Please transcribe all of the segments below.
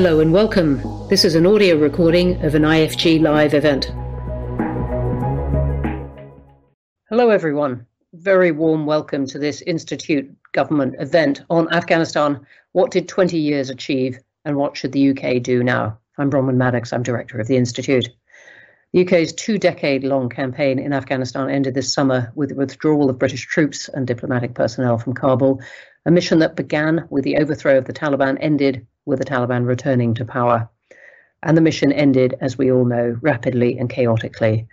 Hello and welcome. This is an audio recording of an IFG live event. Hello, everyone. Very warm welcome to this Institute government event on Afghanistan. What did 20 years achieve and what should the UK do now? I'm Bronwen Maddox, I'm director of the Institute. The UK's two decade long campaign in Afghanistan ended this summer with the withdrawal of British troops and diplomatic personnel from Kabul, a mission that began with the overthrow of the Taliban, ended with the Taliban returning to power. And the mission ended, as we all know, rapidly and chaotically.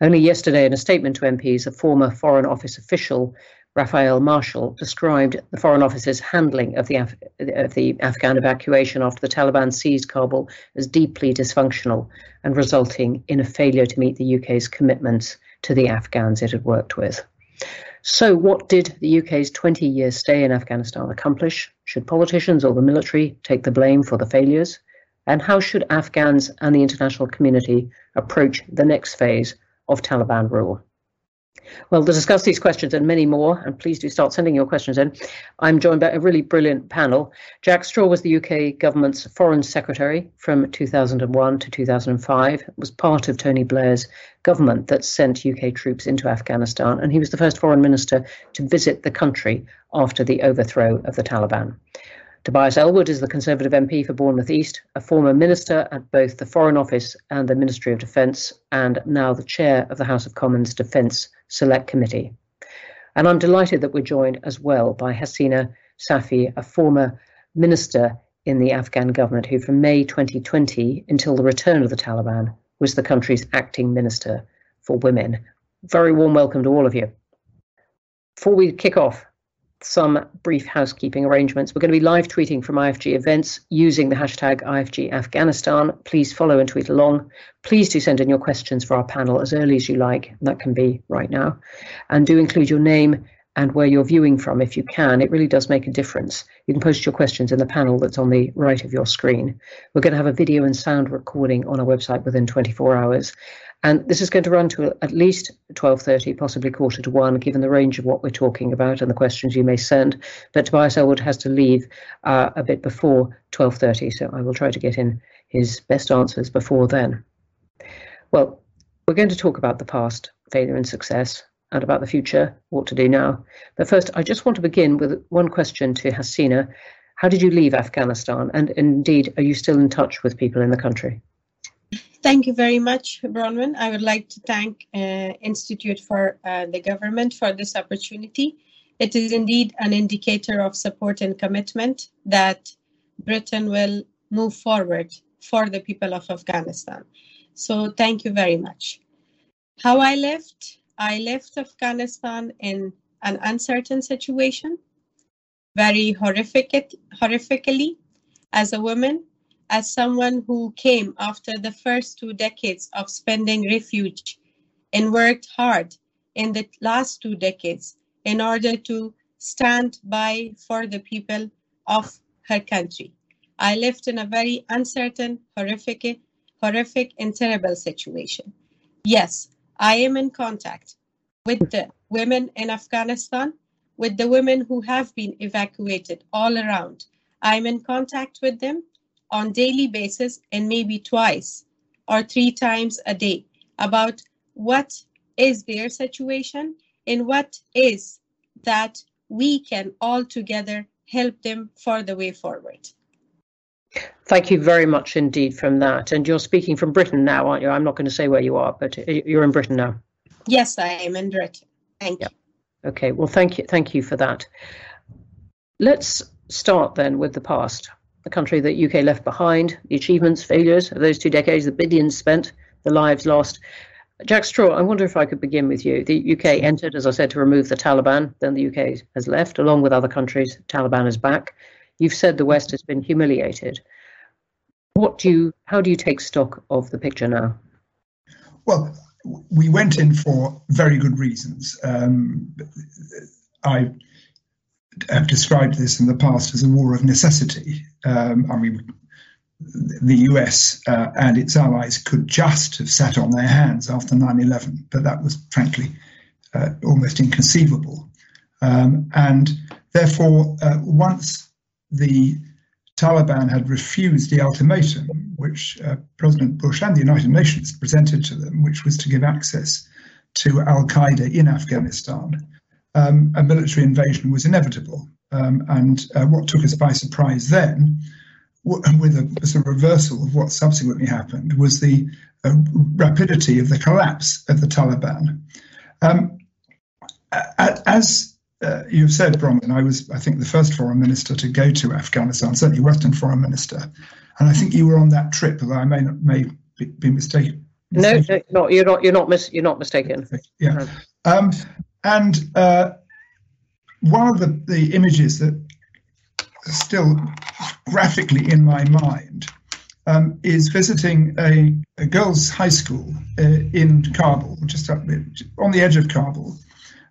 Only yesterday, in a statement to MPs, a former Foreign Office official Raphael Marshall described the Foreign Office's handling of the, Af- of the Afghan evacuation after the Taliban seized Kabul as deeply dysfunctional and resulting in a failure to meet the UK's commitments to the Afghans it had worked with. So, what did the UK's 20 year stay in Afghanistan accomplish? Should politicians or the military take the blame for the failures? And how should Afghans and the international community approach the next phase of Taliban rule? Well, to discuss these questions and many more, and please do start sending your questions in, I'm joined by a really brilliant panel. Jack Straw was the UK government's Foreign Secretary from 2001 to 2005, was part of Tony Blair's government that sent UK troops into Afghanistan, and he was the first foreign minister to visit the country after the overthrow of the Taliban. Tobias Ellwood is the Conservative MP for Bournemouth East, a former minister at both the Foreign Office and the Ministry of Defence, and now the chair of the House of Commons Defence Select Committee. And I'm delighted that we're joined as well by Hasina Safi, a former minister in the Afghan government who, from May 2020 until the return of the Taliban, was the country's acting minister for women. Very warm welcome to all of you. Before we kick off, some brief housekeeping arrangements. We're going to be live tweeting from IFG events using the hashtag IFG Afghanistan. Please follow and tweet along. Please do send in your questions for our panel as early as you like. That can be right now. And do include your name and where you're viewing from if you can. It really does make a difference. You can post your questions in the panel that's on the right of your screen. We're going to have a video and sound recording on our website within 24 hours. And this is going to run to at least 12.30, possibly quarter to one, given the range of what we're talking about and the questions you may send. But Tobias Ellwood has to leave uh, a bit before 12.30, so I will try to get in his best answers before then. Well, we're going to talk about the past, failure and success, and about the future, what to do now. But first, I just want to begin with one question to Hasina. How did you leave Afghanistan? And indeed, are you still in touch with people in the country? Thank you very much, Bronwen. I would like to thank uh, Institute for uh, the government for this opportunity. It is indeed an indicator of support and commitment that Britain will move forward for the people of Afghanistan. So thank you very much. How I left? I left Afghanistan in an uncertain situation, very horrific, horrifically, as a woman as someone who came after the first two decades of spending refuge and worked hard in the last two decades in order to stand by for the people of her country. I lived in a very uncertain, horrific, horrific, and terrible situation. Yes, I am in contact with the women in Afghanistan, with the women who have been evacuated all around. I'm in contact with them on daily basis and maybe twice or three times a day about what is their situation and what is that we can all together help them for the way forward. Thank you very much indeed from that. And you're speaking from Britain now, aren't you? I'm not going to say where you are, but you're in Britain now. Yes, I am in Britain. Thank yeah. you. Okay, well, thank you, thank you for that. Let's start then with the past the country that UK left behind, the achievements, failures of those two decades, the billions spent, the lives lost. Jack Straw, I wonder if I could begin with you. The UK entered, as I said, to remove the Taliban. Then the UK has left, along with other countries. Taliban is back. You've said the West has been humiliated. What do you? How do you take stock of the picture now? Well, we went in for very good reasons. Um, I have described this in the past as a war of necessity. Um, I mean, the US uh, and its allies could just have sat on their hands after 9 11, but that was frankly uh, almost inconceivable. Um, and therefore, uh, once the Taliban had refused the ultimatum which uh, President Bush and the United Nations presented to them, which was to give access to Al Qaeda in Afghanistan, um, a military invasion was inevitable. Um, and uh, what took us by surprise then, with a, sort of reversal of what subsequently happened, was the uh, rapidity of the collapse of the Taliban. Um, as uh, you've said, Bronwen, I was, I think, the first foreign minister to go to Afghanistan, certainly Western foreign minister, and I think you were on that trip, although I may not, may be, be mistaken. No, no, you're not. You're not. Mis- you're not mistaken. Yeah, um, and uh, one of the, the images that still graphically in my mind um, is visiting a, a, girls' high school uh, in Kabul, just up on the edge of Kabul,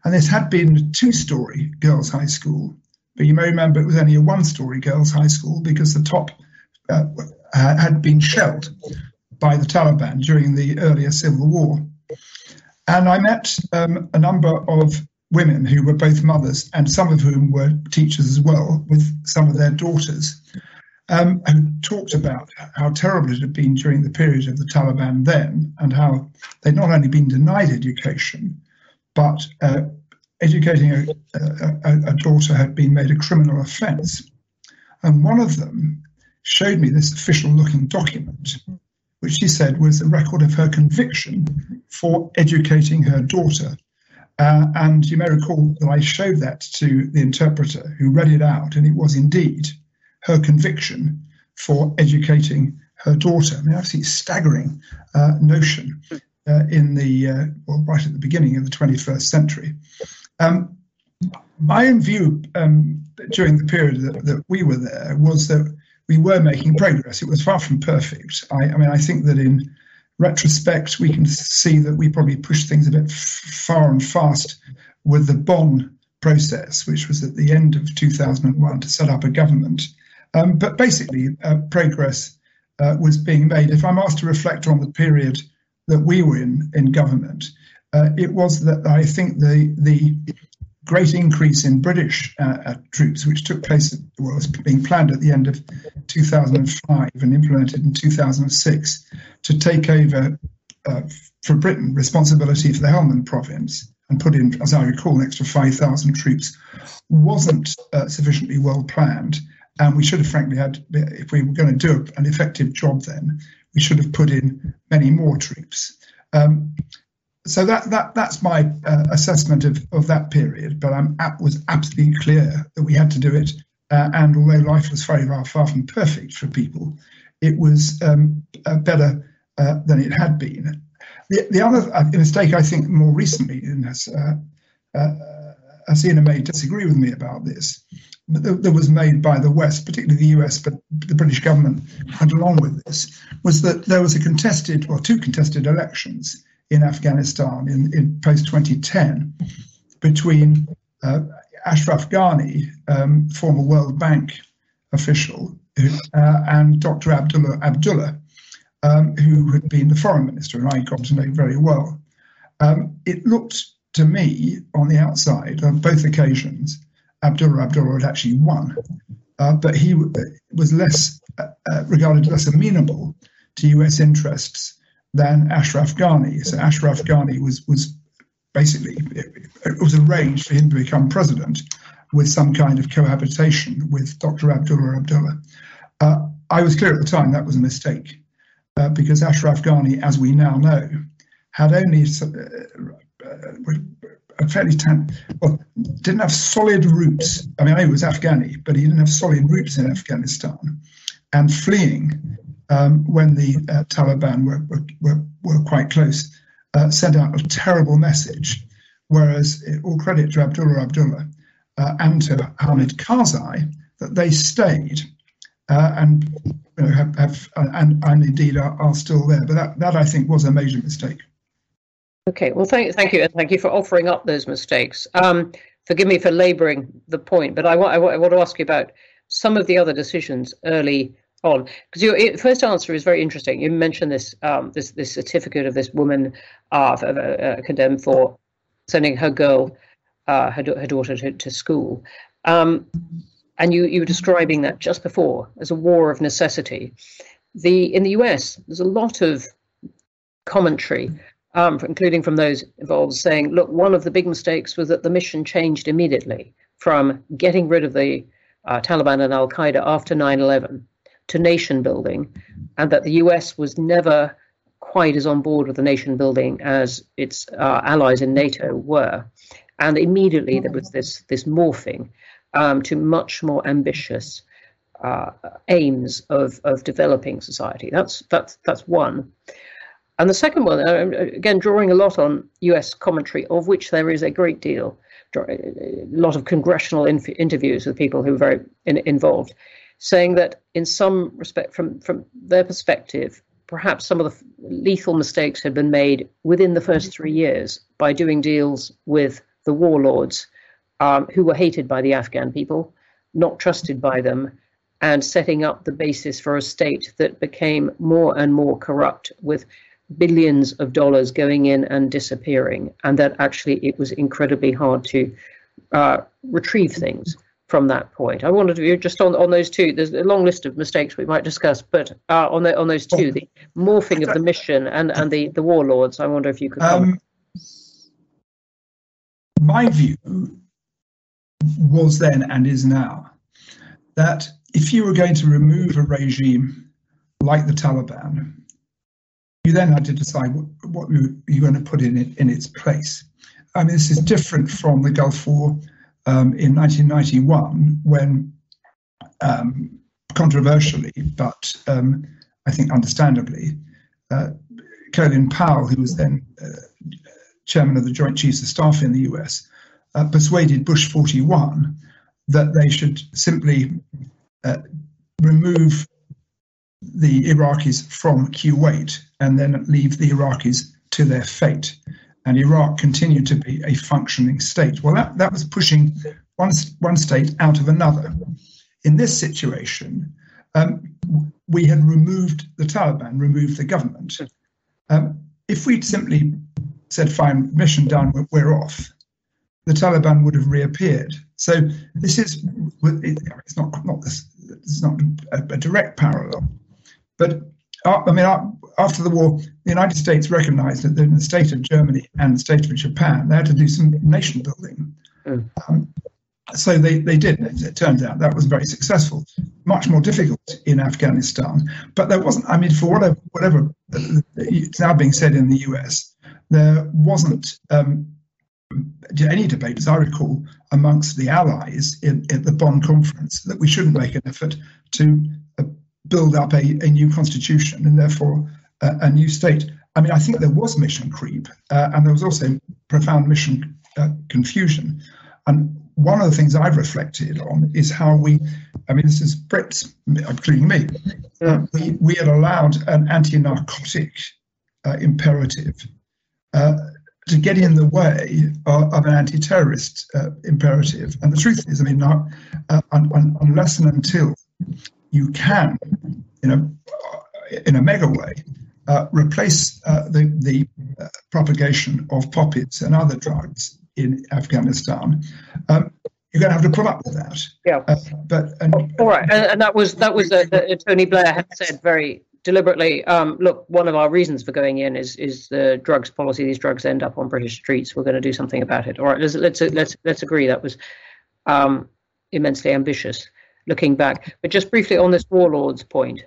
and this had been a two-story girls' high school, but you may remember it was only a one-story girls' high school because the top uh, had been shelled by the Taliban during the earlier civil war. And I met um, a number of women who were both mothers, and some of whom were teachers as well, with some of their daughters, um, who talked about how terrible it had been during the period of the Taliban then, and how they'd not only been denied education, but uh, educating a, a, a, daughter had been made a criminal offence. And one of them showed me this official looking document which she said was a record of her conviction for educating her daughter. Uh, and you may recall that I showed that to the interpreter who read it out, and it was indeed her conviction for educating her daughter. I mean, absolutely staggering uh, notion uh, in the, uh, well, right at the beginning of the 21st century. Um, my own view um, during the period that, that we were there was that we were making progress. It was far from perfect. I, I mean, I think that in retrospect, we can see that we probably pushed things a bit f- far and fast with the Bonn process, which was at the end of 2001 to set up a government. Um, but basically, uh, progress uh, was being made. If I'm asked to reflect on the period that we were in in government, uh, it was that I think the the great increase in British uh, uh, troops, which took place, well, was being planned at the end of 2005 and implemented in 2006 to take over uh, for Britain responsibility for the Helmand province and put in, as I recall, an extra 5,000 troops, wasn't uh, sufficiently well planned. And we should have, frankly, had, if we were going to do an effective job then, we should have put in many more troops. Um, so that that that's my uh, assessment of, of that period. But I'm was absolutely clear that we had to do it. Uh, and although life was very far, far from perfect for people, it was um, uh, better uh, than it had been. The, the other uh, mistake I think more recently, and as uh, Hasina may disagree with me about this, but that was made by the West, particularly the US, but the British government went along with this, was that there was a contested or two contested elections in Afghanistan in, in post 2010 between uh, Ashraf Ghani, um, former World Bank official, uh, and Dr. Abdullah Abdullah, um, who had been the foreign minister, and I got to know very well. Um, it looked to me on the outside on both occasions, Abdullah Abdullah had actually won, uh, but he was less uh, uh, regarded less amenable to US interests than Ashraf Ghani. So Ashraf Ghani was was basically it, was arranged for him to become president with some kind of cohabitation with Dr. Abdullah Abdullah. Uh, I was clear at the time that was a mistake uh, because Ashraf Ghani, as we now know, had only uh, uh a fairly tan- well, didn't have solid roots. I mean, he was Afghani, but he didn't have solid roots in Afghanistan. And fleeing um, when the uh, Taliban were, were, were, quite close, uh, sent out a terrible message. Whereas, uh, all credit to Abdullah Abdullah uh, and to Hamid Karzai, that they stayed uh, and you know, have, have and, and indeed are, are, still there. But that, that I think was a major mistake. Okay, well, thank, thank you, and thank you for offering up those mistakes. Um, forgive me for labouring the point, but I want, I want, I want to ask you about some of the other decisions early on because your first answer is very interesting. You mentioned this um, this this certificate of this woman uh, uh, condemned for sending her girl, uh, her her daughter to, to school, um, and you, you were describing that just before as a war of necessity. The in the US, there's a lot of commentary, um, including from those involved, saying, "Look, one of the big mistakes was that the mission changed immediately from getting rid of the uh, Taliban and Al Qaeda after 9/11 to nation building, and that the US was never quite as on board with the nation building as its uh, allies in NATO were." And immediately there was this this morphing um, to much more ambitious uh, aims of, of developing society. That's that's that's one. And the second one, uh, again, drawing a lot on U.S. commentary, of which there is a great deal, a lot of congressional interviews with people who are very in, involved, saying that in some respect, from from their perspective, perhaps some of the lethal mistakes had been made within the first three years by doing deals with the warlords um, who were hated by the Afghan people, not trusted by them, and setting up the basis for a state that became more and more corrupt with billions of dollars going in and disappearing, and that actually it was incredibly hard to uh, retrieve things from that point. I wondered wanted to just on, on those two. There's a long list of mistakes we might discuss, but uh, on the, on those two, the morphing of the mission and, and the, the warlords. I wonder if you could. Um, my view was then and is now that if you were going to remove a regime like the Taliban, you then had to decide what, what you, you're going to put in it in its place. I mean, this is different from the Gulf War um, in 1991 when, um, controversially, but um, I think understandably, uh, Colin Powell, who was then uh, chairman of the Joint Chiefs of Staff in the US, uh, persuaded Bush 41 that they should simply uh, remove the Iraqis from Kuwait and then leave the Iraqis to their fate. And Iraq continued to be a functioning state. Well, that, that was pushing one, one state out of another. In this situation, um, we had removed the Taliban, removed the government. Um, if we'd simply said, fine, mission done, we're off, the Taliban would have reappeared. So this is it's not not this it's not a, a direct parallel, but uh, I mean uh, after the war, the United States recognized that in the state of Germany and the state of Japan, they had to do some nation building. Mm. Um, so they, they did. It, it turns out that was very successful. Much more difficult in Afghanistan, but there wasn't. I mean, for whatever whatever it's now being said in the US, there wasn't um, any debate, as I recall, amongst the allies in, at the Bonn conference that we shouldn't make an effort to uh, build up a, a, new constitution and therefore uh, a new state. I mean, I think there was mission creep uh, and there was also profound mission uh, confusion. And one of the things I've reflected on is how we, I mean, this is Brits, including me, uh, we, we had allowed an anti narcotic uh, imperative to get in the way of, of an anti-terrorist uh, imperative. And the truth is, I mean, not, uh, un, un, unless and until you can, in a in a mega way, uh, replace uh, the the uh, propagation of poppies and other drugs in Afghanistan. Um, you're going to have to put up with that. Yeah. Uh, but and, all right, and, and, that was that was Tony Blair had said very deliberately, um, look, one of our reasons for going in is is the drugs policy. These drugs end up on British streets. We're going to do something about it. All right, let's let's let's let's agree that was um, immensely ambitious. Looking back, but just briefly on this warlords point.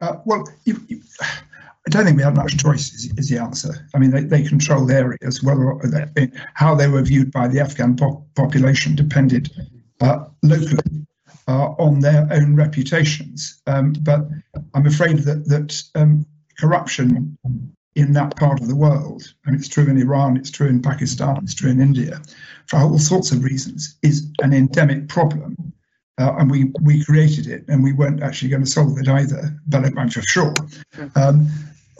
Uh, well, you, you, I don't think we had much choice. Is, is the answer? I mean, they, they controlled areas. Whether they, how they were viewed by the Afghan po- population depended uh, locally uh, on their own reputations. Um, but I'm afraid that that um, corruption in that part of the world, I and it's true in Iran, it's true in Pakistan, it's true in India, for all sorts of reasons, is an endemic problem. Uh, and we, we created it, and we weren't actually going to solve it either, but I'm for sure. Um,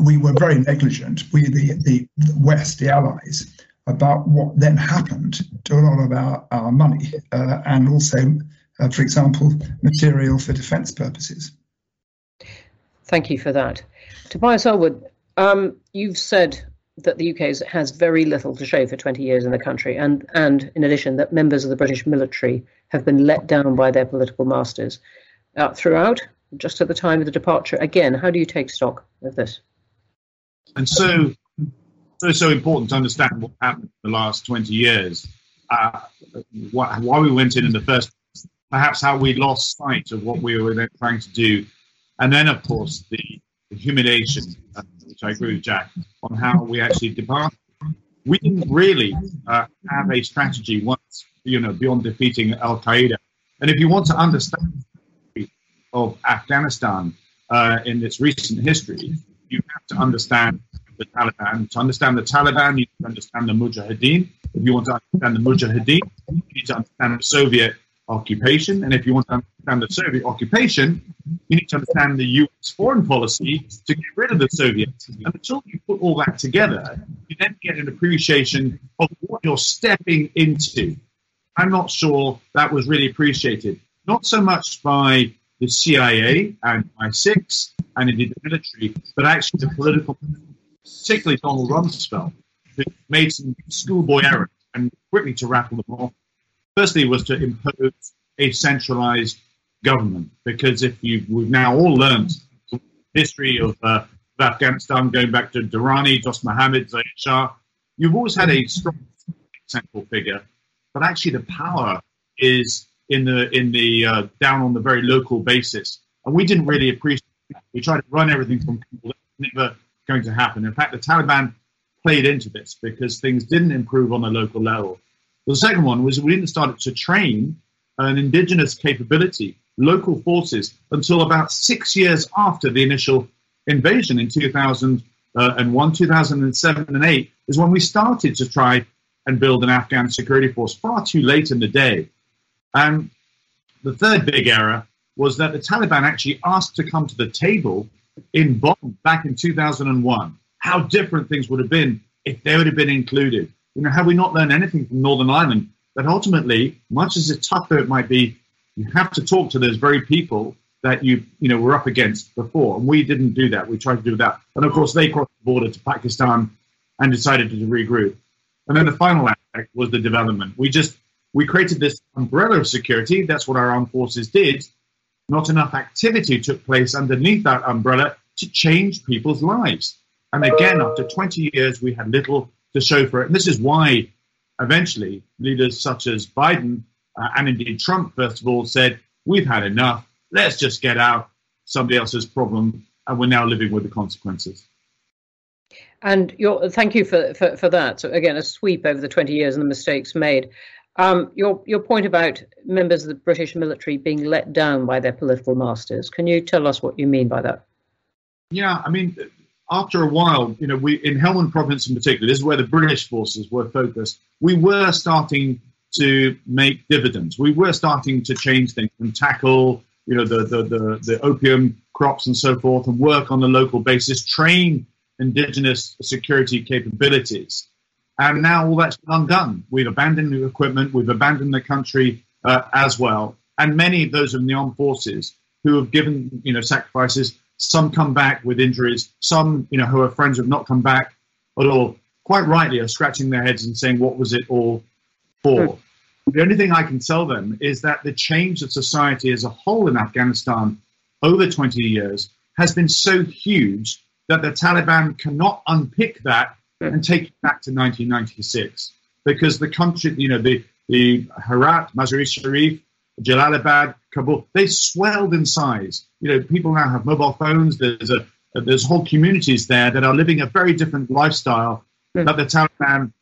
we were very negligent, we, the, the West, the Allies, about what then happened to a lot of our, our money uh, and also uh, for example, material for defence purposes. Thank you for that. Tobias Ellwood, um, you've said that the UK has very little to show for 20 years in the country, and, and in addition, that members of the British military have been let down by their political masters uh, throughout, just at the time of the departure. Again, how do you take stock of this? And so, so, so important to understand what happened in the last 20 years, uh, why, we went in in the first perhaps how we lost sight of what we were then trying to do. And then, of course, the, the humiliation, uh, which I agree with Jack, on how we actually departed. We didn't really uh, have a strategy once, you know, beyond defeating Al Qaeda. And if you want to understand of Afghanistan uh, in its recent history, you have to understand the Taliban. To understand the Taliban, you need to understand the Mujahideen. If you want to understand the Mujahideen, you need to understand the Soviet occupation. And if you want to understand the Soviet occupation, you need to understand the US foreign policy to get rid of the Soviets. And until you put all that together, you then get an appreciation of what you're stepping into. I'm not sure that was really appreciated, not so much by the CIA and MI6 and indeed the military, but actually the political, particularly Donald Rumsfeld, who made some schoolboy errors and quickly to rattle them off. Firstly was to impose a centralized government because if you we've now all learned the history of, uh, of Afghanistan going back to Durrani, Dost Mohammed, Zahir Shah, you've always had a strong central figure, but actually the power is in the in the uh, down on the very local basis, and we didn't really appreciate. We tried to run everything from. That's never going to happen. In fact, the Taliban played into this because things didn't improve on the local level. The second one was we didn't start to train an indigenous capability, local forces, until about six years after the initial invasion in 2001, 2007, and 8 is when we started to try and build an Afghan security force, far too late in the day. And the third big error was that the Taliban actually asked to come to the table in Bonn back in 2001. How different things would have been if they would have been included. You know, have we not learned anything from Northern Ireland? That ultimately, much as it's tough though it might be, you have to talk to those very people that you you know were up against before, and we didn't do that. We tried to do that, and of course they crossed the border to Pakistan and decided to regroup. And then the final aspect was the development. We just we created this umbrella of security. That's what our armed forces did. Not enough activity took place underneath that umbrella to change people's lives. And again, after 20 years, we had little to show for it. And this is why eventually leaders such as Biden uh, and indeed Trump, first of all, said, We've had enough. Let's just get out somebody else's problem. And we're now living with the consequences. And your, thank you for, for, for that. So, again, a sweep over the 20 years and the mistakes made. Um, your, your point about members of the British military being let down by their political masters, can you tell us what you mean by that? Yeah, I mean, after a while, you know, we in Helmand province in particular, this is where the British forces were focused. We were starting to make dividends. We were starting to change things and tackle, you know, the the the, the opium crops and so forth, and work on the local basis, train indigenous security capabilities. And now all that's been undone. We've abandoned the equipment. We've abandoned the country uh, as well. And many of those in the armed forces who have given, you know, sacrifices some come back with injuries. Some, you know, who are friends have not come back at all. Quite rightly, are scratching their heads and saying, "What was it all for?" The only thing I can tell them is that the change of society as a whole in Afghanistan over 20 years has been so huge that the Taliban cannot unpick that. And take it back to 1996 because the country, you know, the the Herat, Mazar-i-Sharif, Jalalabad, Kabul, they swelled in size. You know, people now have mobile phones. There's a there's whole communities there that are living a very different lifestyle mm. that the Taliban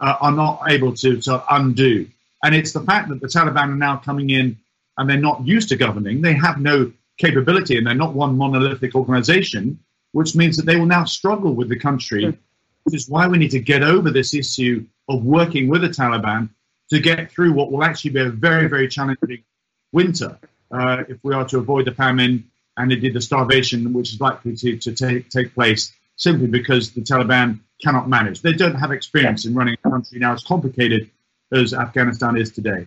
uh, are not able to, to undo. And it's the fact that the Taliban are now coming in and they're not used to governing. They have no capability and they're not one monolithic organization, which means that they will now struggle with the country, mm. Which is why we need to get over this issue of working with the Taliban to get through what will actually be a very, very challenging winter uh, if we are to avoid the famine and indeed the starvation which is likely to, to take, take place simply because the Taliban cannot manage. They don't have experience in running a country now as complicated as Afghanistan is today.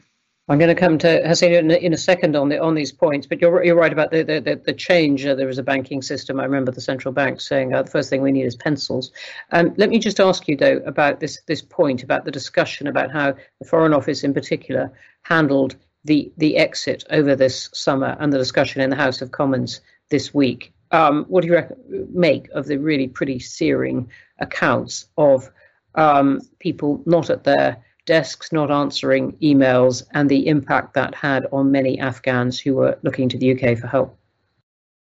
I'm going to come to Hasina in, in, a second on the on these points, but you're you're right about the the, the change. Uh, there was a banking system. I remember the central bank saying uh, the first thing we need is pencils. Um, let me just ask you though about this this point about the discussion about how the Foreign Office in particular handled the the exit over this summer and the discussion in the House of Commons this week. Um, what do you make of the really pretty searing accounts of um, people not at their desks not answering emails and the impact that had on many Afghans who were looking to the UK for help?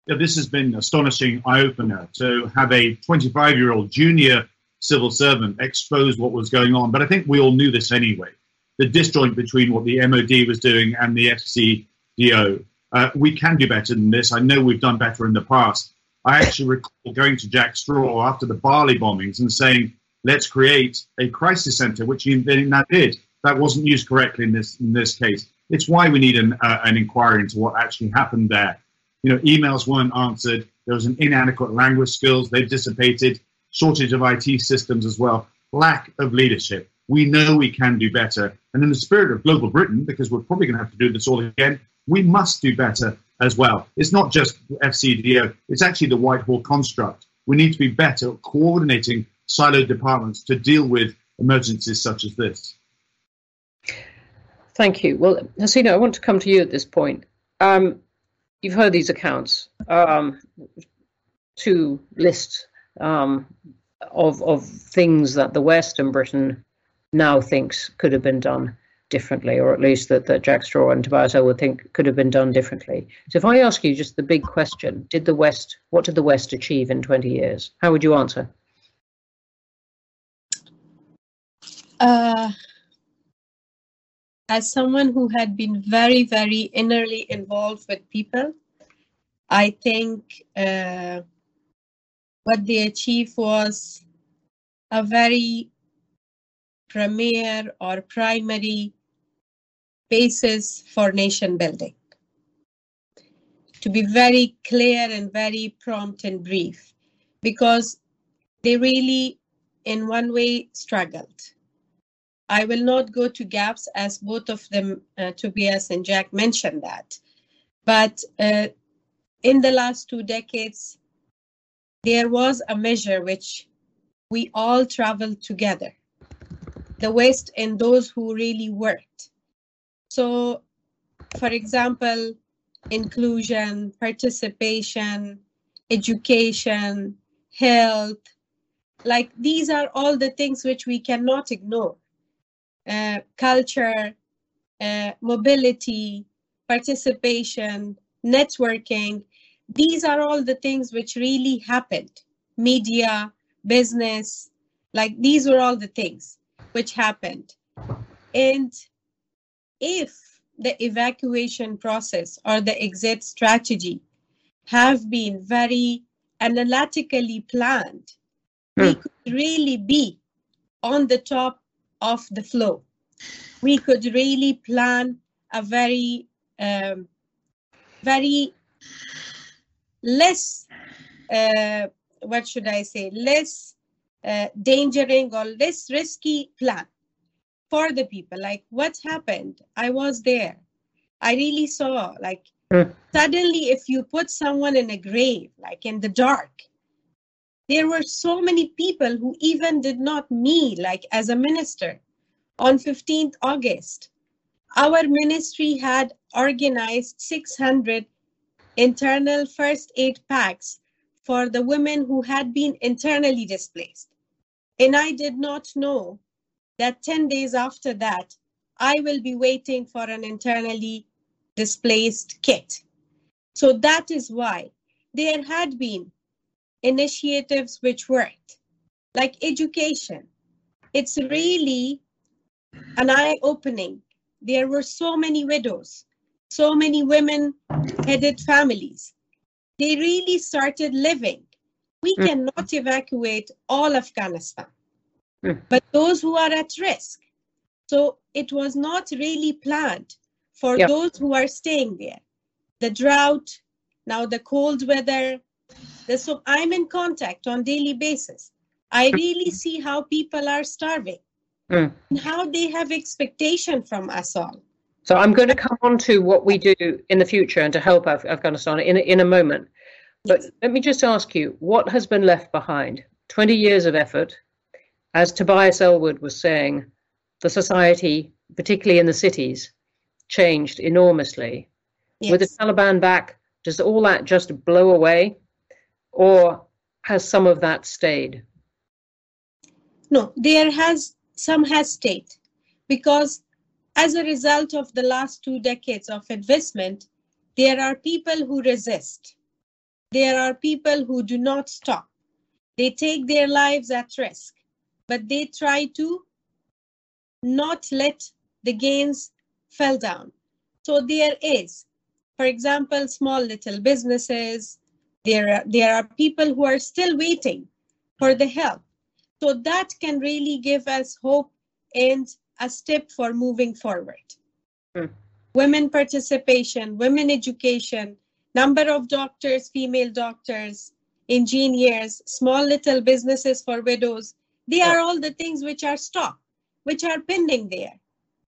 Yeah, this has been an astonishing eye opener to have a 25 year old junior civil servant expose what was going on. But I think we all knew this anyway. The disjoint between what the MOD was doing and the FCDO. Uh, we can do better than this. I know we've done better in the past. I actually recall going to Jack Straw after the Bali bombings and saying, let's create a crisis center, which he now did. That wasn't used correctly in this in this case. It's why we need an, uh, an inquiry into what actually happened there. You know, emails weren't answered. There was an inadequate language skills. They've dissipated. Shortage of IT systems as well. Lack of leadership. We know we can do better. And in the spirit of global Britain, because we're probably going to have to do this all again, we must do better as well. It's not just FCDO. It's actually the Whitehall construct. We need to be better at coordinating siloed departments to deal with emergencies such as this. Thank you. Well, Hasina, I want to come to you at this point. Um, you've heard these accounts um, to list um, of of things that the West and Britain now thinks could have been done differently, or at least that, that Jack Straw and Tobias Ellwood think could have been done differently. So if I ask you just the big question, did the West what did the West achieve in 20 years? How would you answer? Uh, as someone who had been very, very innerly involved with people, I think uh, what they achieved was a very premier or primary basis for nation building. To be very clear and very prompt and brief, because they really, in one way, struggled. I will not go to gaps as both of them, uh, Tobias and Jack, mentioned that. But uh, in the last two decades, there was a measure which we all traveled together the West and those who really worked. So, for example, inclusion, participation, education, health, like these are all the things which we cannot ignore. Uh, culture, uh, mobility, participation, networking. These are all the things which really happened. Media, business, like these were all the things which happened. And if the evacuation process or the exit strategy have been very analytically planned, mm. we could really be on the top of the flow. We could really plan a very, um, very less, uh, what should I say, less uh, dangering or less risky plan for the people. Like what happened? I was there. I really saw like mm. suddenly if you put someone in a grave, like in the dark, there were so many people who even did not me like as a minister on 15th august. Our ministry had organized 600 internal first aid packs for the women who had been internally displaced. And i did not know that 10 days after that i will be waiting for an internally displaced kit. So that is why there had been initiatives which worked, like education. It's really an eye opening. There were so many widows, so many women headed families. They really started living. We mm. cannot evacuate all Afghanistan, mm. but those who are at risk. So it was not really planned for yep. those who are staying there. The drought, now the cold weather, so I'm in contact on daily basis. I really see how people are starving mm. and how they have expectation from us all. So I'm going to come on to what we do in the future and to help Af- Afghanistan in, in a moment. But let me just ask you, what has been left behind? 20 years of effort. As Tobias Ellwood was saying, the society, particularly in the cities, changed enormously. Yes. With the Taliban back, does all that just blow away? Or has some of that stayed? No, there has some has stayed because as a result of the last two decades of investment, there are people who resist. There are people who do not stop. They take their lives at risk, but they try to not let the gains fall down. So there is, for example, small little businesses. There are, there are people who are still waiting for the help. So that can really give us hope and a step for moving forward. Hmm. Women participation, women education, number of doctors, female doctors, engineers, small little businesses for widows. They are all the things which are stopped, which are pending there.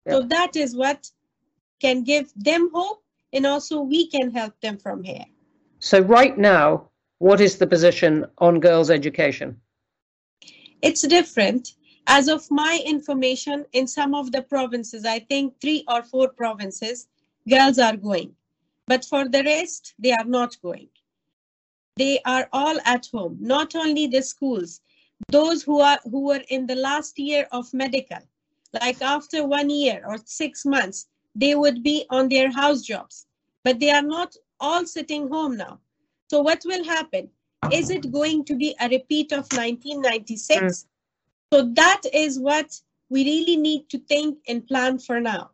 So that is what can give them hope, and also we can help them from here. So, right now, what is the position on girls' education? It's different. As of my information, in some of the provinces, I think three or four provinces, girls are going. But for the rest, they are not going. They are all at home, not only the schools, those who are who were in the last year of medical, like after one year or six months, they would be on their house jobs. But they are not all sitting home now. So what will happen? Is it going to be a repeat of 1996? Mm. So that is what we really need to think and plan for now.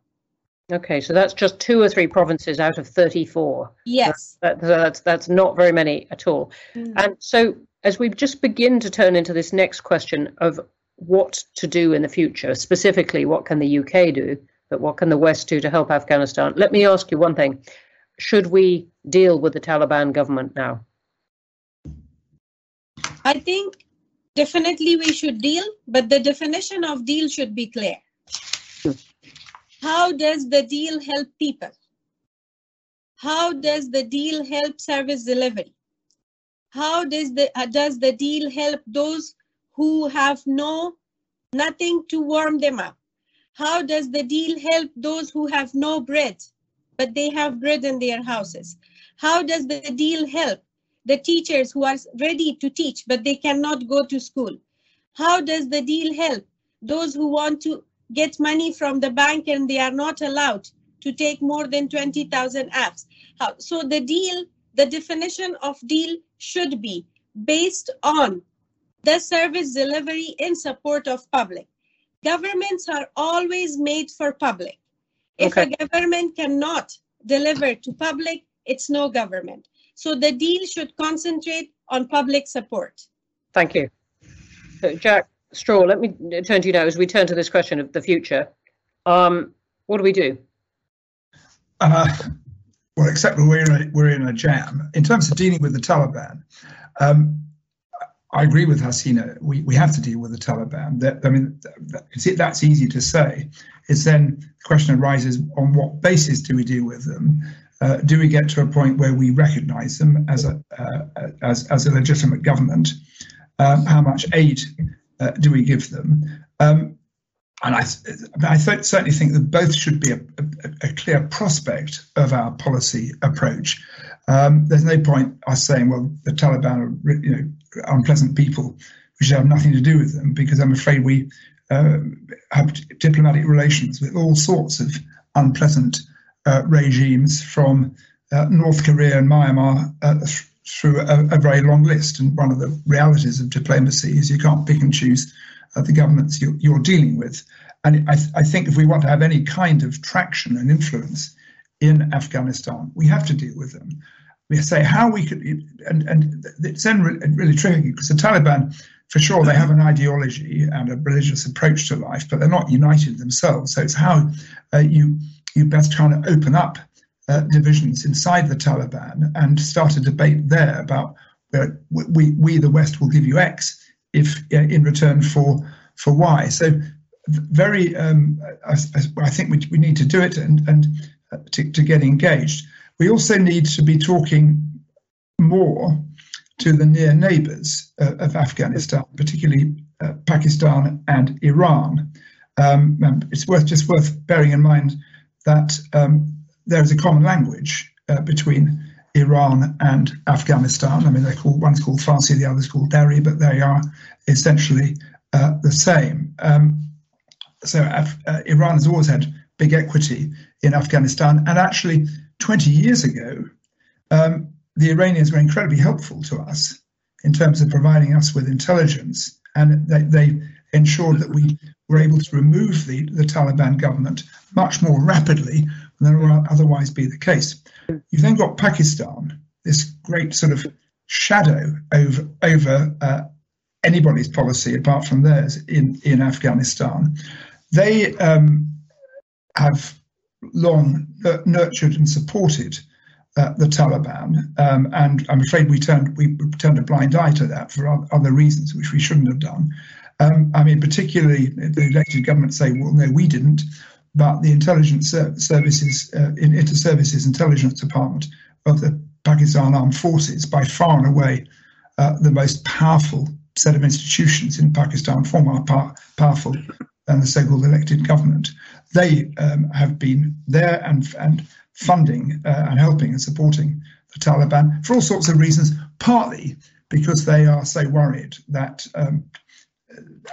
Okay, so that's just two or three provinces out of 34. Yes. That, that's, that's not very many at all. Mm. And so, as we just begin to turn into this next question of what to do in the future, specifically, what can the UK do, but what can the West do to help Afghanistan? Let me ask you one thing. Should we deal with the Taliban government now? I think definitely we should deal, but the definition of deal should be clear. How does the deal help people? How does the deal help service delivery? How does the uh, does the deal help those who have no nothing to warm them up? How does the deal help those who have no bread, but they have bread in their houses? How does the deal help the teachers who are ready to teach, but they cannot go to school? How does the deal help those who want to get money from the bank and they are not allowed to take more than 20,000 apps? How, so the deal, the definition of deal should be based on the service delivery in support of public. Governments are always made for public. If Okay. a government cannot deliver to public, it's no government. So the deal should concentrate on public support. Thank you. So, Jack Straw, let me turn to you now as we turn to this question of the future. Um, what do we do? Uh, well, except that we're in, a, we're in a jam. In terms of dealing with the Taliban, um, I agree with Hasina. We, we have to deal with the Taliban. That, I mean, that, that's easy to say. It's then the question arises on what basis do we deal with them? Uh, do we get to a point where we recognise them as a uh, as as a legitimate government? Um, how much aid uh, do we give them? Um, and I, I th- certainly think that both should be a, a, a clear prospect of our policy approach. Um, there's no point us saying, well, the Taliban are you know unpleasant people. We should have nothing to do with them because I'm afraid we uh, have diplomatic relations with all sorts of unpleasant uh, regimes from uh, North Korea and Myanmar uh, th- through a, a very long list. And one of the realities of diplomacy is you can't pick and choose uh, the governments you're, you're dealing with. And I, th- I think if we want to have any kind of traction and influence in Afghanistan, we have to deal with them. We say how we could, and, and it's then re- really tricky because the Taliban, for sure, they have an ideology and a religious approach to life, but they're not united themselves. So it's how uh, you you best try to open up uh, divisions inside the Taliban and start a debate there about where we, we the West will give you X if uh, in return for for Y. So very, um, I, I, think we, we need to do it and, and uh, to, to get engaged. We also need to be talking more to the near neighbors uh, of Afghanistan, particularly uh, Pakistan and Iran. Um, it's worth just worth bearing in mind that um, there is a common language uh, between Iran and Afghanistan. I mean, they're called one's called Farsi, the other's called Dari, but they are essentially uh, the same. Um, so Af- uh, Iran has always had big equity in Afghanistan, and actually, 20 years ago, um, the Iranians were incredibly helpful to us in terms of providing us with intelligence, and they, they ensured that we were able to remove the, the Taliban government much more rapidly than would otherwise be the case. You've then got Pakistan, this great sort of shadow over over uh, anybody's policy apart from theirs in in Afghanistan. They um, have long nurtured and supported uh, the Taliban, um, and I'm afraid we turned we turned a blind eye to that for other reasons, which we shouldn't have done. Um, I mean, particularly the elected government say, well, no, we didn't, but the intelligence services, uh, in inter-services intelligence department of the Pakistan Armed Forces, by far and away uh, the most powerful set of institutions in Pakistan, far more power, powerful than the so-called elected government. They um, have been there and and funding uh, and helping and supporting the Taliban for all sorts of reasons, partly because they are so worried that um,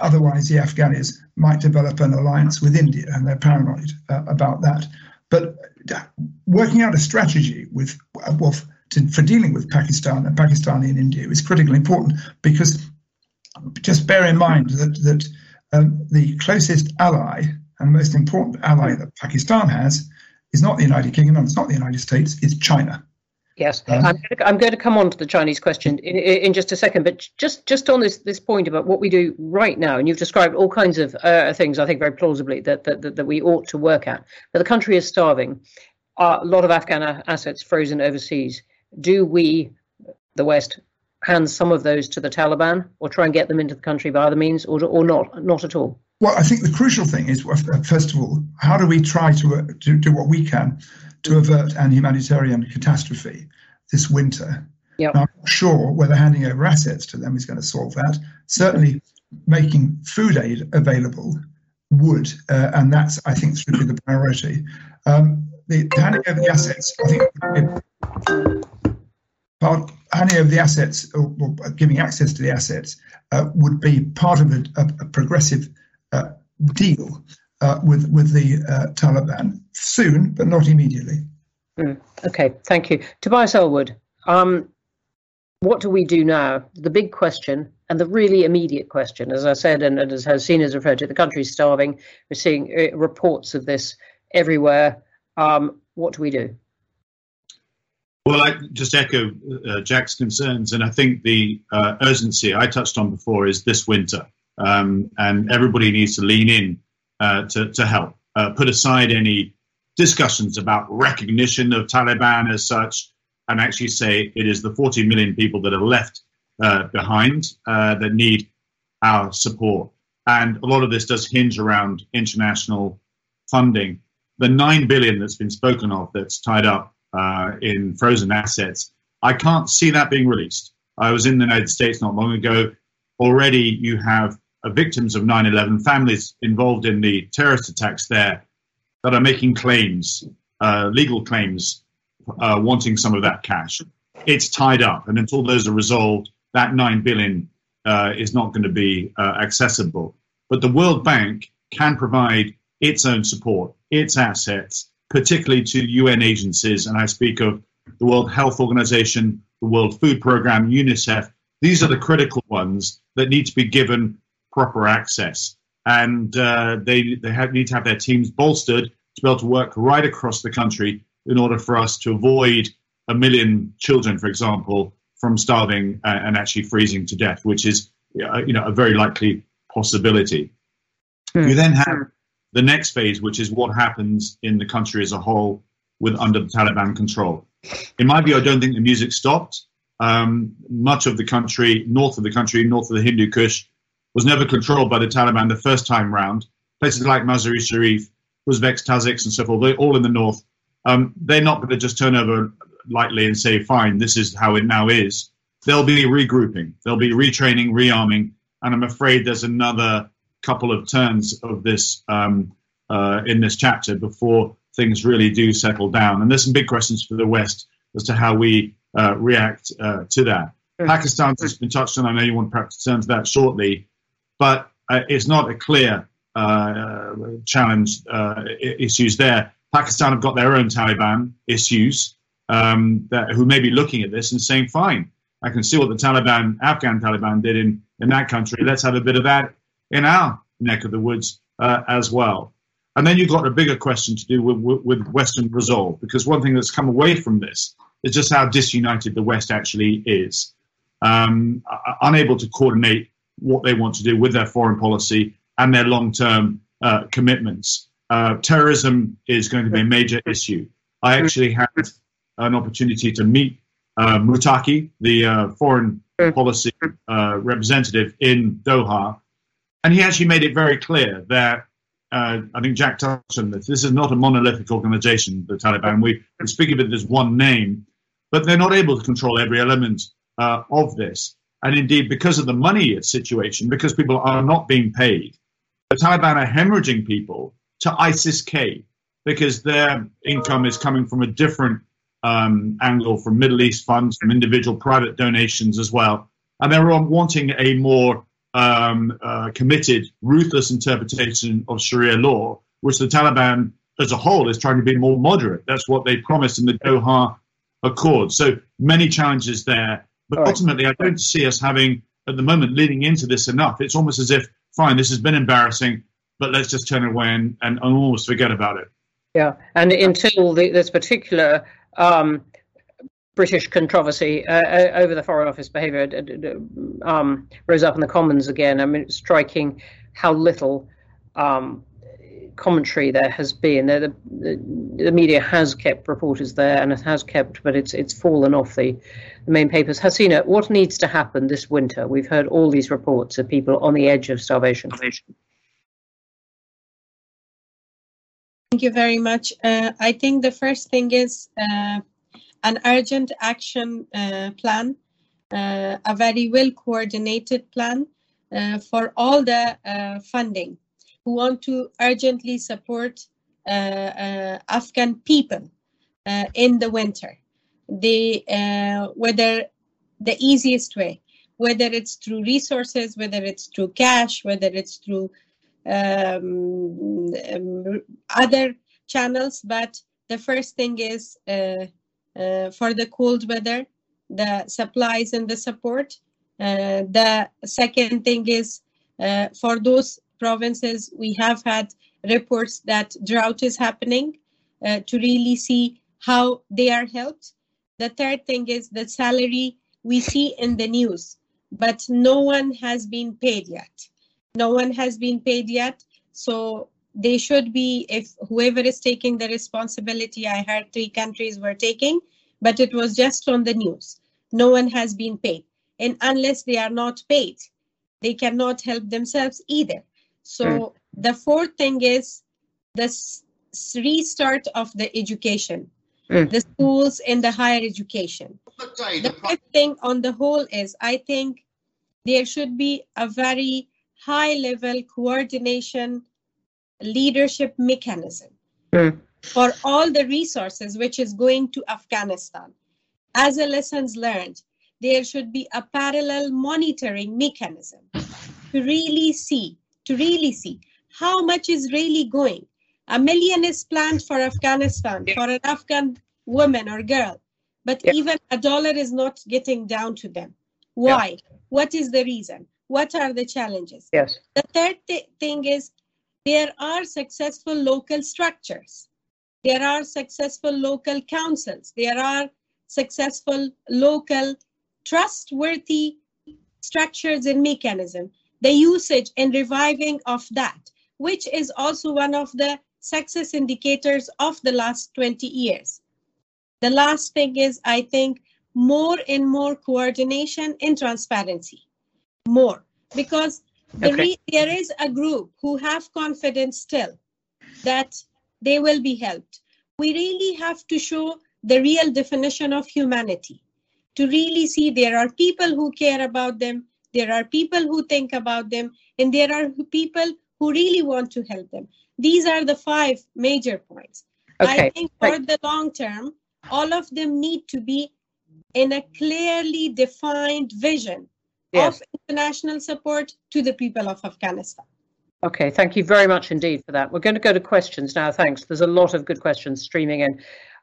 otherwise the Afghanis might develop an alliance with India, and they're paranoid uh, about that. But uh, working out a strategy with well, to, for dealing with Pakistan and Pakistani and India is critically important because just bear in mind that that um, the closest ally and most important ally that Pakistan has is not the United Kingdom, it's not the United States, it's China. Yes, um, I'm, going to, I'm, going to, come on to the Chinese question in, in, just a second, but just just on this this point about what we do right now, and you've described all kinds of uh, things, I think very plausibly that, that, that that we ought to work at. But the country is starving. Uh, a lot of Afghan assets frozen overseas. Do we, the West, hand some of those to the Taliban, or try and get them into the country by other means, or or not, not at all? Well, I think the crucial thing is, first of all, how do we try to, uh, to do what we can to avert an humanitarian catastrophe this winter? Yep. Now, I'm not sure whether handing over assets to them is going to solve that. Certainly, making food aid available would, uh, and that's, I think, should be the priority. Um, the, handing over the assets, I think, it, part, handing over the assets or, or, giving access to the assets uh, would be part of a, a, progressive uh, deal uh, with with the uh, Taliban soon, but not immediately. Mm, okay, thank you, Tobias Ellwood. Um, what do we do now? The big question and the really immediate question, as I said, and, and as Hasina has referred to, the country's starving. We're seeing uh, reports of this everywhere. Um, what do we do? Well, I just echo uh, Jack's concerns, and I think the uh, urgency I touched on before is this winter, um, and everybody needs to lean in uh, to, to help. Uh, put aside any discussions about recognition of Taliban as such, and actually say it is the 40 million people that are left uh, behind uh, that need our support. And a lot of this does hinge around international funding. The nine billion that's been spoken of that's tied up uh, in frozen assets, I can't see that being released. I was in the United States not long ago. Already, you have victims of 9 11, families involved in the terrorist attacks there that are making claims, uh, legal claims, uh, wanting some of that cash. It's tied up, and until those are resolved, that 9 billion uh, is not going to be uh, accessible. But the World Bank can provide its own support, its assets, particularly to UN agencies, and I speak of the World Health Organization, the World Food Programme, UNICEF. These are the critical ones that need to be given proper access. And uh, they, they have, need to have their teams bolstered to be able to work right across the country in order for us to avoid a million children, for example, from starving uh, and actually freezing to death, which is uh, you know a very likely possibility. Mm. You then have the next phase, which is what happens in the country as a whole with under Taliban control. In my view, I don't think the music stopped. Um, much of the country, north of the country, north of the Hindu Kush, was never controlled by the Taliban the first time round. places like Mazar-e Sharif, Uzbeks, Tajiks, and so forth, they're all in the north. Um, they're not going to just turn over lightly and say, fine, this is how it now is. They'll be regrouping, they'll be retraining, rearming, and I'm afraid there's another couple of turns of this um, uh, in this chapter before things really do settle down. And there's some big questions for the West as to how we uh, react uh, to that. Pakistan has been touched on. I know you want perhaps to turn to that shortly, but uh, it's not a clear uh, challenge uh, issues there. Pakistan have got their own Taliban issues um, that, who may be looking at this and saying, fine, I can see what the Taliban, Afghan Taliban did in, in that country. Let's have a bit of that in our neck of the woods uh, as well. And then you've got a bigger question to do with, with Western resolve, because one thing that's come away from this is just how disunited the West actually is, um, unable to coordinate what they want to do with their foreign policy and their long term uh, commitments. Uh, terrorism is going to be a major issue. I actually had an opportunity to meet uh, Muttaqi, the uh, foreign policy uh, representative in Doha, and he actually made it very clear that uh, I think Jack touched on this. This is not a monolithic organization, the Taliban. We, speak of it as one name, but they're not able to control every element uh, of this. And indeed, because of the money situation, because people are not being paid, the Taliban are hemorrhaging people to ISIS K because their income is coming from a different um, angle from Middle East funds, from individual private donations as well. And they're wanting a more um, uh, committed, ruthless interpretation of Sharia law, which the Taliban as a whole is trying to be more moderate. That's what they promised in the Doha Accord. So many challenges there. But right. ultimately, I don't see us having, at the moment, leading into this enough. It's almost as if, fine, this has been embarrassing, but let's just turn it away and, and, almost forget about it. Yeah, and until the, this particular um, British controversy uh, uh, over the Foreign Office behaviour um, rose up in the Commons again. I mean, it's striking how little um, commentary there has been. The, the, the, media has kept reporters there, and it has kept, but it's it's fallen off the, the main papers. Hasina, what needs to happen this winter? We've heard all these reports of people on the edge of starvation. Thank you very much. Uh, I think the first thing is uh, an urgent action uh, plan, uh, a very well coordinated plan uh, for all the uh, funding who want to urgently support Afghan people in the winter. They, whether the easiest way, whether it's through resources, whether it's through cash, whether it's through um, um, other channels. But the first thing is uh, for the cold weather, the supplies and the support. Uh, the second thing is uh, for those provinces, we have had reports that drought is happening uh, to really see how they are helped. The third thing is the salary we see in the news, but no one has been paid yet. No one has been paid yet. So they should be if whoever is taking the responsibility i heard three countries were taking but it was just on the news. No one has been paid. And unless they are not paid they cannot help themselves either. So mm. the fourth thing is the restart of the education. Mm. the schools and the higher education. The fifth thing on the whole is i think there should be a very high level coordination leadership mechanism mm. for all the resources which is going to Afghanistan. As a lessons learned, there should be a parallel monitoring mechanism to really see, to really see how much is really going. A million is planned for Afghanistan, yeah. for an Afghan woman or girl, but yeah. even a dollar is not getting down to them. Why? Yeah. What is the reason? What are the challenges? Yes. The third th- thing is there are successful local structures. There are successful local councils. There are successful local trustworthy structures and mechanism. The usage and reviving of that, which is also one of the success indicators of the last 20 years. The last thing is, I think, more and more coordination and transparency. More. Because the re- there is a group who have confidence still that they will be helped. We really have to show the real definition of humanity to really see there are people who care about them, there are people who think about them, and there are people who really want to help them. These are the five major points. Okay. I think for the long term, all of them need to be in a clearly defined vision yes. of international support to the people of Afghanistan. Okay, thank you very much indeed for that. We're going to go to questions now. Thanks. There's a lot of good questions streaming in.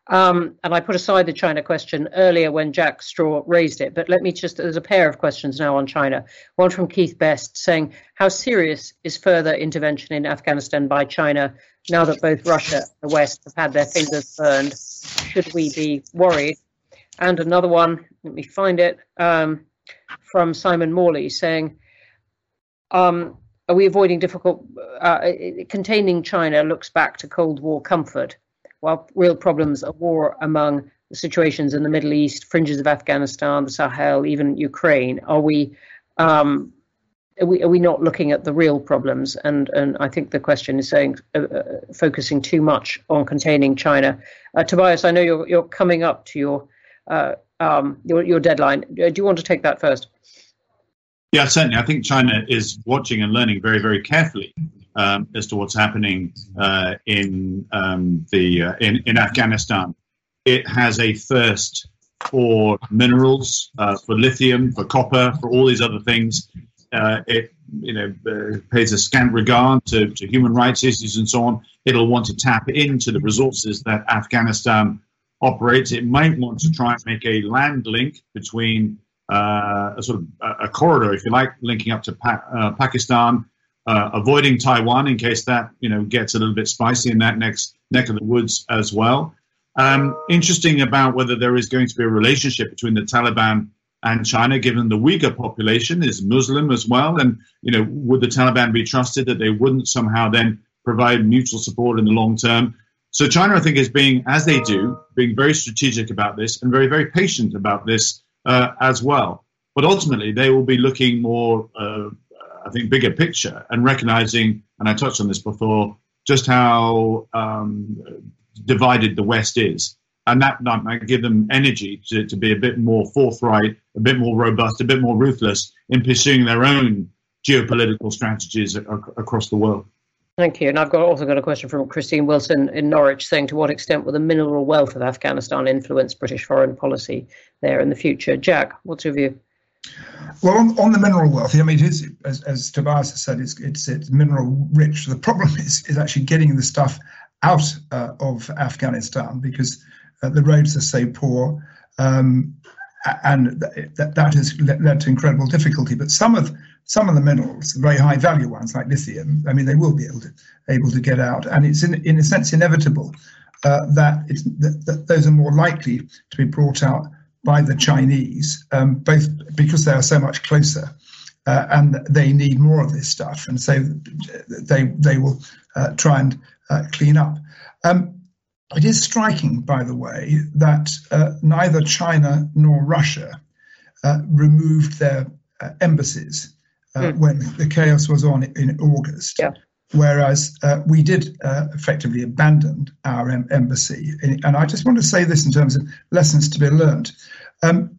Um, and I put aside the China question earlier when Jack Straw raised it, but let me just, there's a pair of questions now on China. One from Keith Best saying, How serious is further intervention in Afghanistan by China now that both Russia and the West have had their fingers burned? Should we be worried? And another one, let me find it, um, from Simon Morley saying, um, Are we avoiding difficult, uh, containing China looks back to Cold War comfort? while real problems are war among the situations in the Middle East, fringes of Afghanistan, the Sahel, even Ukraine, are we um, are we, are we not looking at the real problems? And and I think the question is saying uh, uh, focusing too much on containing China. Uh, Tobias, I know you're you're coming up to your uh, um, your your deadline. Uh, do you want to take that first? Yeah, certainly. I think China is watching and learning very very carefully um, as to what's happening uh, in um, the uh, in, in Afghanistan. It has a thirst for minerals, uh, for lithium, for copper, for all these other things. Uh, it you know uh, pays a scant regard to, to human rights issues and so on. It'll want to tap into the resources that Afghanistan operates. It might want to try and make a land link between uh, a sort of a, corridor, if you like, linking up to pa- Pakistan uh, avoiding Taiwan in case that you know gets a little bit spicy in that next neck of the woods as well. Um, interesting about whether there is going to be a relationship between the Taliban and China, given the Uyghur population is Muslim as well, and you know would the Taliban be trusted that they wouldn't somehow then provide mutual support in the long term? So China, I think, is being as they do, being very strategic about this and very very patient about this uh, as well. But ultimately, they will be looking more uh, I think, bigger picture and recognizing, and I touched on this before, just how um, divided the West is. And that, might give them energy to, to be a bit more forthright, a bit more robust, a bit more ruthless in pursuing their own geopolitical strategies across the world. Thank you. And I've got also got a question from Christine Wilson in Norwich saying, to what extent will the mineral wealth of Afghanistan influence British foreign policy there in the future? Jack, what's your view? Well, on, on, the mineral wealth, I mean, it is, as, as Tobias has said, it's, it's, it's mineral rich. The problem is, is actually getting the stuff out uh, of Afghanistan because uh, the roads are so poor. Um, and that, that has led to incredible difficulty. But some of some of the minerals, the very high value ones like lithium, I mean, they will be able to able to get out, and it's in in a sense inevitable uh, that, that, that those are more likely to be brought out by the Chinese, um, both because they are so much closer uh, and they need more of this stuff, and so they they will uh, try and uh, clean up. Um, it is striking, by the way, that uh, neither China nor Russia uh, removed their uh, mm. when the chaos was on in August. Yeah whereas uh, we did uh, effectively abandon our em- embassy. And I just want to say this in terms of lessons to be learned. Um,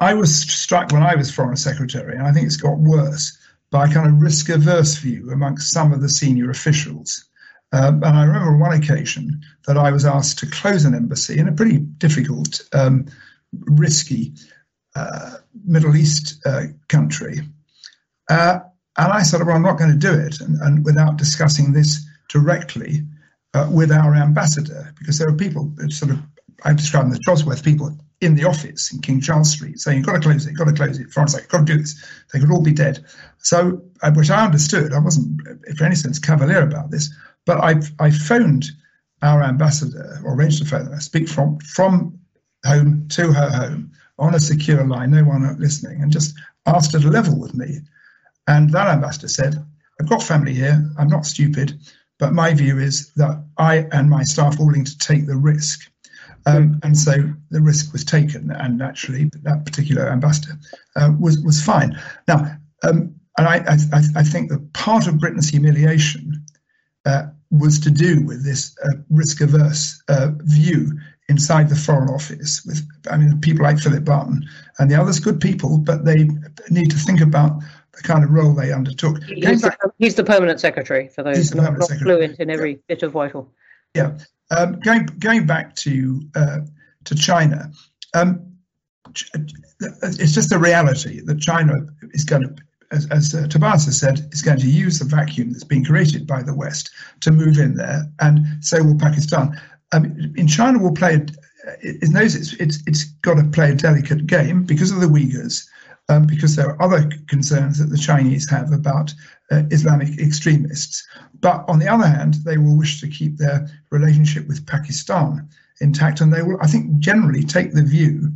I was struck when I was foreign secretary, and I think it's got worse, by a kind of risk averse view amongst some of the senior officials. Um, and I remember on one occasion that I was asked to close an embassy in a pretty difficult, um, risky uh, Middle East uh, country. Uh, and I said, well, I'm not going to do it, and, and without discussing this directly uh, with our ambassador, because there are people, sort of, I describe them as Josworth people in the office in King Charles Street saying, you've got to close it, you've got to close it. Florence like, you've got to do this. They could all be dead. So, uh, which I understood. I wasn't, for any sense, cavalier about this, but I, I phoned our ambassador, or arranged to phone her, speak from, from home to her home on a secure line, no one listening, and just asked her to level with me and that ambassador said, I've got family here, I'm not stupid, but my view is that I and my staff are willing to take the risk. Um, and so the risk was taken, and actually that particular ambassador uh, was was fine. Now, um, and I, I, I think that part of Britain's humiliation uh, was to do with this uh, risk averse uh, view inside the Foreign Office with, I mean, people like Philip Barton and the others, good people, but they need to think about the kind of role they undertook. He's, back, the, he's the, permanent secretary for those not, not fluent in every yeah. bit of Whitehall. Yeah, um, going going back to uh, to China, um, it's just a reality that China is going to as, as uh, Tobias has said, is going to use the vacuum that's been created by the West to move in there, and so will Pakistan. Um, in China, will play. It, it knows it's, it's it's got to play a delicate game because of the Uyghurs, um, because there are other concerns that the Chinese have about uh, Islamic extremists. But on the other hand, they will wish to keep their relationship with Pakistan intact, and they will, I think, generally take the view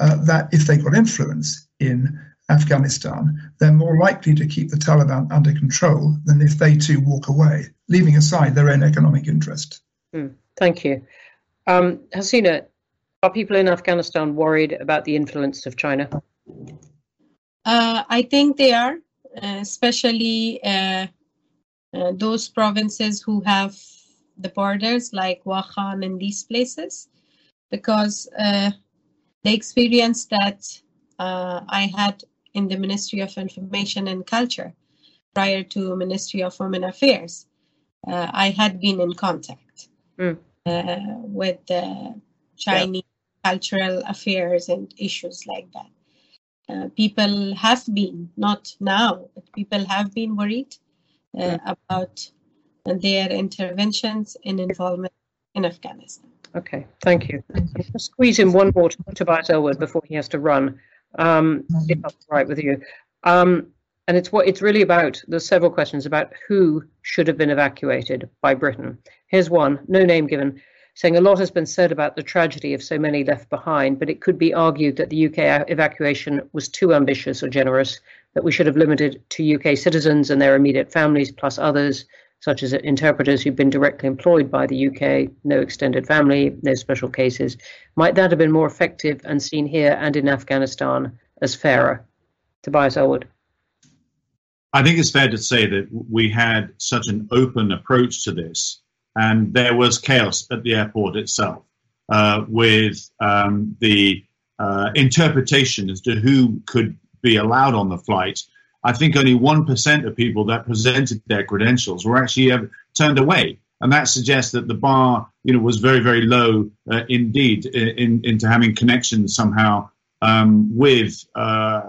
uh, that if they got influence in Afghanistan, they're more likely to keep the Taliban under control than if they too walk away, leaving aside their own economic interest. Mm, thank you. Um, Hasina, are people in Afghanistan worried about the influence of China? Uh, I think they are, uh, especially uh, uh those provinces who have the borders, like Wakhan and these places, because uh, the experience that uh, I had in the Ministry of Information and Culture prior to Ministry of Women Affairs. Uh, I had been in contact mm. uh, with the Chinese yeah. cultural affairs and issues like that. Uh, people have been, not now, but people have been worried mm. about their interventions and involvement in Afghanistan. Okay, thank you. I'll squeeze in one more to Tobias Ellwood before he has to run um, if that's right with you. Um, and it's what it's really about. There's several questions about who should have been evacuated by Britain. Here's one, no name given, saying a lot has been said about the tragedy of so many left behind, but it could be argued that the UK evacuation was too ambitious or generous, that we should have limited to UK citizens and their immediate families plus others, such as interpreters who've been directly employed by the UK, no extended family, no special cases. Might that have been more effective and seen here and in Afghanistan as fairer? Tobias Ellwood. I think it's fair to say that we had such an open approach to this, and there was chaos at the airport itself uh, with um, the uh, interpretation as to who could be allowed on the flight I think only 1% of people that presented their credentials were actually uh, turned away. And that suggests that the bar, you know, was very, very low uh, indeed in, in, into having connections somehow um, with uh,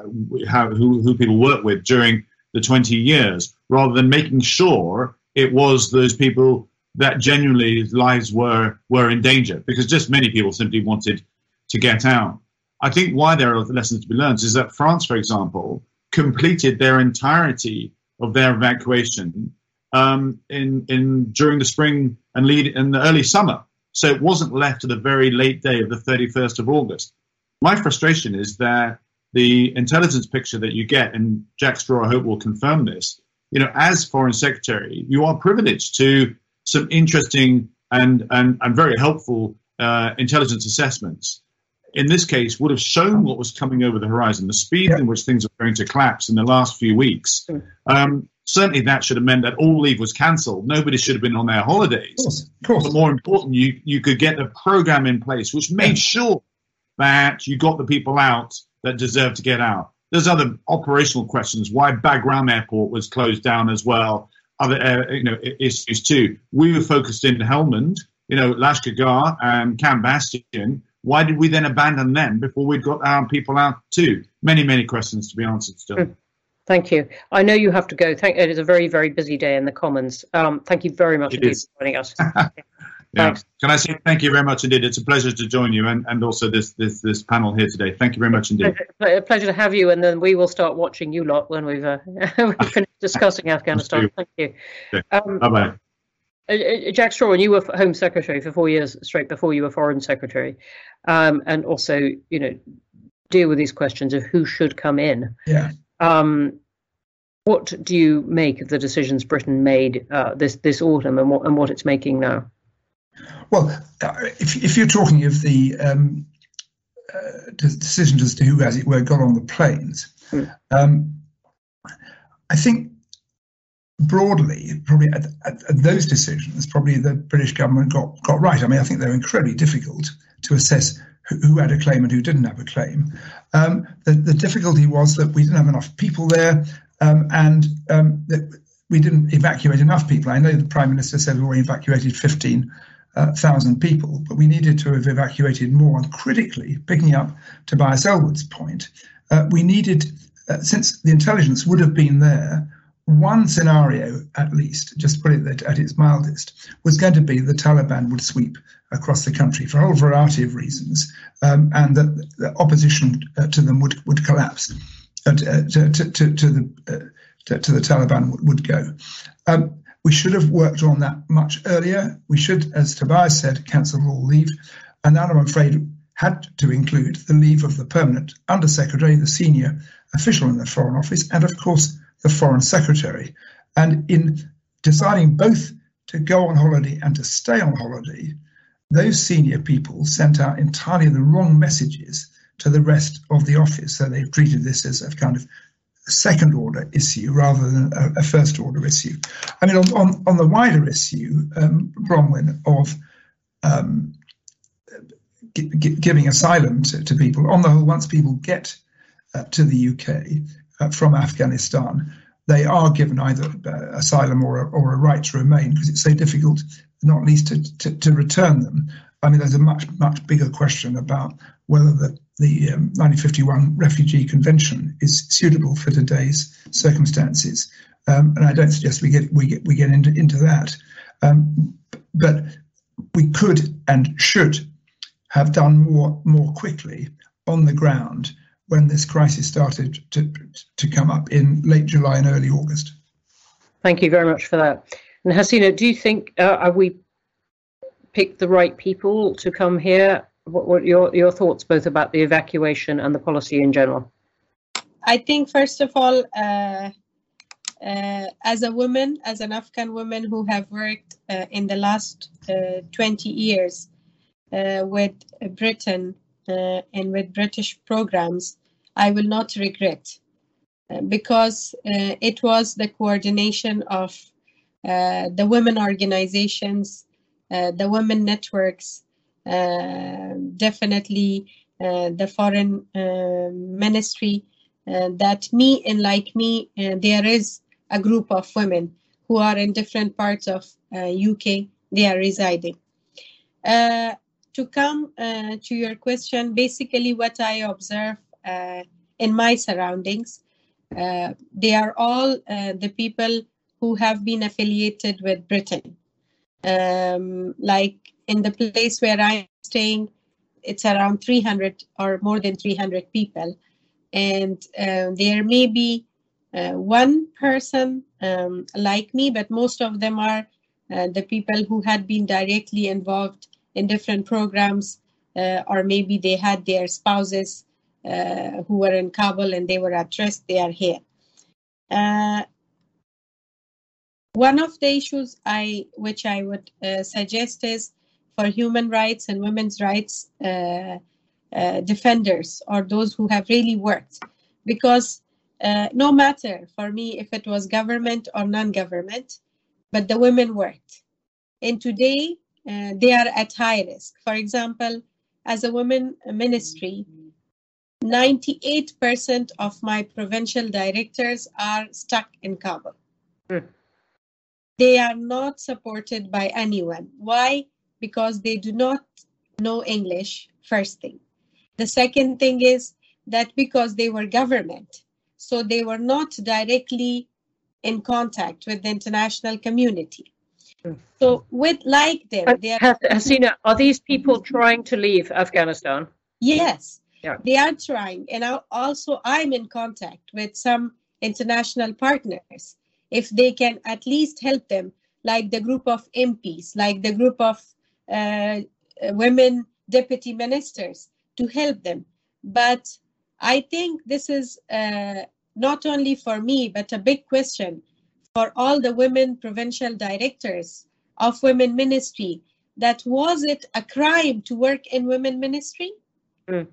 how, who, who people work with during the 20 years, rather than making sure it was those people that genuinely lives were were in danger, because just many people simply wanted to get out. I think why there are lessons to be learned is that France, for example, completed their entirety of their evacuation um, in in during the spring and lead in the early summer. So it wasn't left to the very late day of the 31st of August. My frustration is that the intelligence picture that you get, and Jack Straw, I hope, will confirm this. You know, as Foreign Secretary, you are privileged to some interesting and and, and very helpful uh, intelligence assessments in this case, would have shown what was coming over the horizon, the speed in which things are going to collapse in the last few weeks. Hmm. Um, certainly, that should have meant that all leave was cancelled. Nobody should have been on their holidays. Of course, of course. But more important, you, you could get a program in place which made sure that you got the people out that deserve to get out. There's other operational questions. Why Bagram Airport was closed down as well. Other uh, you know issues too. We were focused in Helmand, you know, Lashkargah and Camp Bastion why did we then abandon them before we'd got our people out too? Many, many questions to be answered still. Hmm. Thank you. I know you have to go. Thank, it is a very, very busy day in the Commons. Um, thank you very much for joining us. yeah. Thanks. Can I say thank you very much indeed? It's a pleasure to join you and, and also this, this this panel here today. Thank you very much indeed. Pleasure, pleasure to have you, and then we will start watching you lot when we've, uh, we've finished discussing Afghanistan. Thank you. Okay. Um, bye bye. Uh, uh, Jack Straw, and you were Home Secretary for four years straight before you were Foreign Secretary, um, and also, you know, deal with these questions of who should come in. Yeah. Um, what do you make of the decisions Britain made uh, this this autumn, and what and what it's making now? Well, if if you're talking of the um, uh, decisions as to who, as it were, got on the planes, hmm. um, I think broadly, probably at, at, at, those decisions, probably the British government got, got right. I mean, I think they're incredibly difficult to assess who, who had a claim and who didn't have a claim. Um, the, the, difficulty was that we didn't have enough people there um, and um, that we didn't evacuate enough people. I know the Prime Minister said we evacuated 15,000 uh, people, but we needed to have evacuated more. And critically, picking up Tobias Ellwood's point, uh, we needed, uh, since the intelligence would have been there, one scenario, at least, just put it at its mildest, was going to be the Taliban would sweep across the country for a whole variety of reasons, um, and that the opposition uh, to them would, would collapse, uh, to, to, to, the, to, to, the Taliban would, would go. Um, we should have worked on that much earlier. We should, as Tobias said, cancel all leave. And that, I'm afraid, had to include the leave of the permanent undersecretary, the senior official in the Foreign Office, and of course, the Foreign Secretary. And in deciding both to go on holiday and to stay on holiday, those senior people sent out entirely the wrong messages to the rest of the office. So they've treated this as a kind of second order issue rather than a, a first order issue. I mean, on, on, on the wider issue, um, Bronwen, of um, giving asylum to, to, people, on the whole, once people get uh, to the UK, uh, from Afghanistan, they are given either uh, asylum or a, or a right to remain because it's so difficult, not least to, to, to, return them. I mean, there's a much much bigger question about whether the the um, 1951 Refugee Convention is suitable for today's circumstances, um, and I don't suggest we get we get we get into into that. Um, but we could and should have done more more quickly on the ground when this crisis started to, to come up in late July and early August. Thank you very much for that. And Hasina, do you think uh, are we picked the right people to come here? What, what your your thoughts both about the evacuation and the policy in general? I think first of all, uh, uh, as a woman, as an Afghan woman who have worked uh, in the last uh, 20 years uh, with Britain uh, and with British programs, I will not regret because it was the coordination of the women organizations, the women networks, definitely the foreign ministry. that me and like me, there is a group of women who are in different parts of UK. They are residing to come uh, to your question, basically what I observe uh, in my surroundings, uh, they are all uh, the people who have been affiliated with Britain. Um, like in the place where I'm staying, it's around 300 or more than 300 people. And uh, there may be uh, one person um, like me, but most of them are the people who had been directly involved in different programs, uh, or maybe they had their spouses uh, who were in Kabul and they were at rest, they are here. Uh, one of the issues I, which I would uh, suggest is for human rights and women's rights uh, uh, defenders or those who have really worked, because no matter for me if it was government or non-government, but the women worked. And today uh, they are at high risk. For example, as a women ministry, 98% of my provincial directors are stuck in Kabul. Mm. They are not supported by anyone. Why? Because they do not know English, first thing. The second thing is that because they were government, so they were not directly in contact with the international community. Hmm. So with like them, they are, Hasina, are these people mm-hmm. trying to leave Afghanistan? Yes, yeah. they are trying, and I also I'm in contact with some international partners. If they can at least help them, like the group of MPs, like the group of women deputy ministers, to help them. But I think this is uh, not only for me, but a big question for all the women provincial directors of women ministry that was it a crime to work in women ministry? Mm.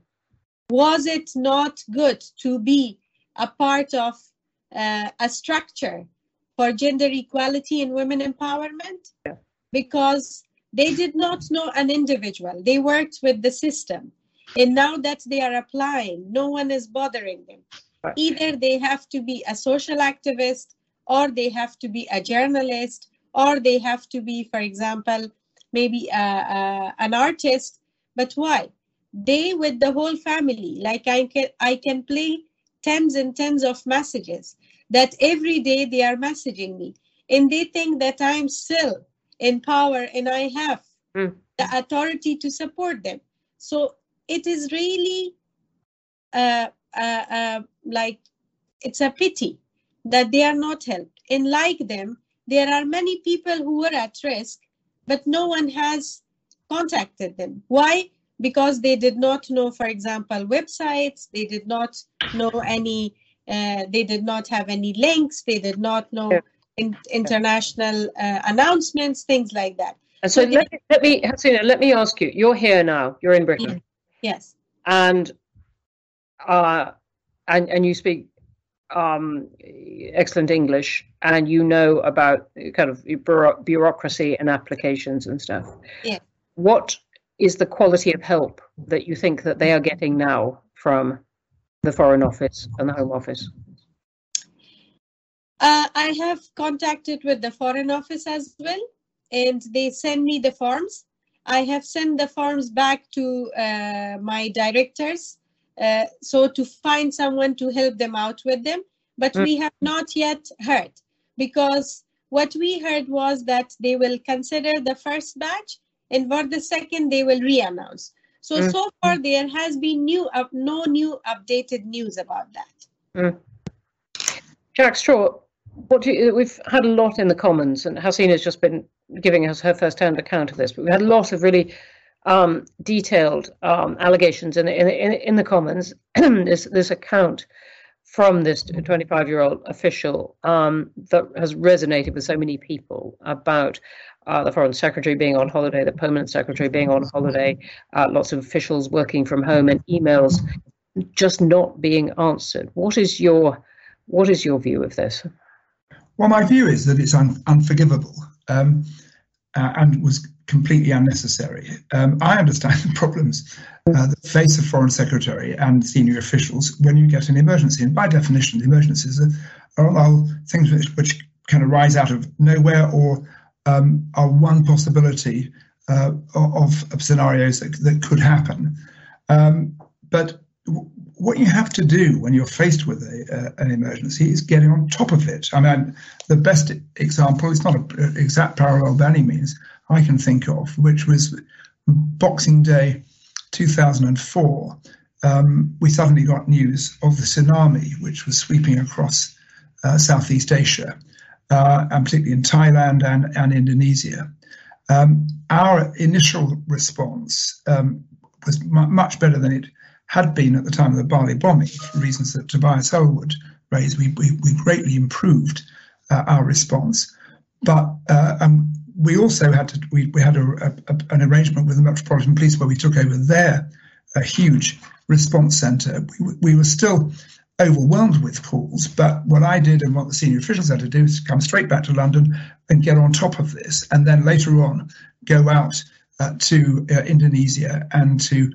Was it not good to be a part of uh, a structure for gender equality and women empowerment yeah. because they did not know an individual. They worked with the system. And now that they are applying, no one is bothering them. Either they have to be a social activist, or they have to be a journalist, or they have to be, for example, maybe a, a, an artist. But why? They, with the whole family, like I can, I can play tens and tens of messages that every day they are messaging me and they think that i'm still in power and i have Mm. the authority to support them so it is really uh, uh, uh, like it's a pity that they are not helped and like them there are many people who were at risk but no one has contacted them why because they did not know for example websites they did not know any uh, they did not have any links they did not know Yeah. In, international uh, announcements things like that And so So let me, let me, Hasina, let me ask you. You're here now. You're in Britain, yes and uh, and and you speak um, excellent English, and you know about kind of bureaucracy and applications and stuff. Yeah. What is the quality of help that you think that they are getting now from the Foreign Office and the Home Office? Uh, I have contacted with the Foreign Office as well, and they send me the forms. I have sent the forms back to uh, my directors, uh, so to find someone to help them out with them. But Mm. we have not yet heard because what we heard was that they will consider the first batch, and for the second they will re-announce. So Mm. so far there has been new up, no new updated news about that. Jack Straw, what do you, we've had a lot in the Commons, and Hasina's just been giving us her first-hand account of this. But we've had a lot of really um, detailed um, allegations in in, in the Commons. this this account from this 25-year-old official um, that has resonated with so many people about uh, the foreign secretary being on holiday, the permanent secretary being on holiday, uh, lots of officials working from home, and emails just not being answered. What is your what is your view of this? Well, my view is that it's un- unforgivable um, uh, and was completely unnecessary. Um, I understand the problems uh, that face a foreign secretary and senior officials when you get an emergency. And by definition, emergencies are, are, things which, which kind of rise out of nowhere or um, are one possibility uh, of, of scenarios that, that could happen. Um, but w- what you have to do when you're faced with a, uh, an emergency is getting on top of it. I mean, the best example, it's not an exact parallel by any means, I can think of, which was Boxing Day 2004. Um, we suddenly got news of the tsunami which was sweeping across uh, Southeast Asia, uh, and particularly in Thailand and, and Indonesia. Um, our initial response um, was mu- much better than it had been at the time of the Bali bombing, for reasons that Tobias Ellwood raised. We, we, we greatly improved uh, our response, but uh, um, we also had to we, we had a, a, an arrangement with the Metropolitan Police where we took over their a huge response centre. We, we were still overwhelmed with calls, but what I did and what the senior officials had to do is come straight back to London and get on top of this, and then later on go out uh, to uh, Indonesia and to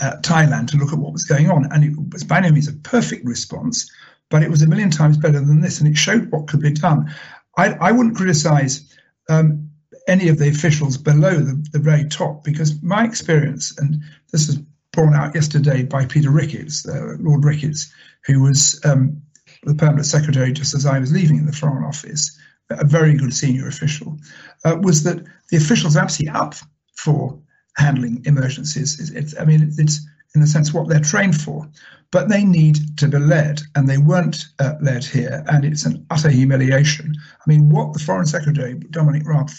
uh, Thailand to look at what was going on. And it was by no means a perfect response, but it was a million times better than this, and it showed what could be done. I, I wouldn't criticise um, any of the officials below the, the very top because my experience, and this was brought out yesterday by Peter Ricketts, uh, Lord Ricketts, who was um, the permanent secretary just as I was leaving in the Foreign Office, a very good senior official, uh, was that the officials absolutely up for handling emergencies. It's, it's, I mean, it's in a sense what they're trained for, but they need to be led, and they weren't uh, led here, and it's an utter humiliation. I mean, what the Foreign Secretary Dominic Raab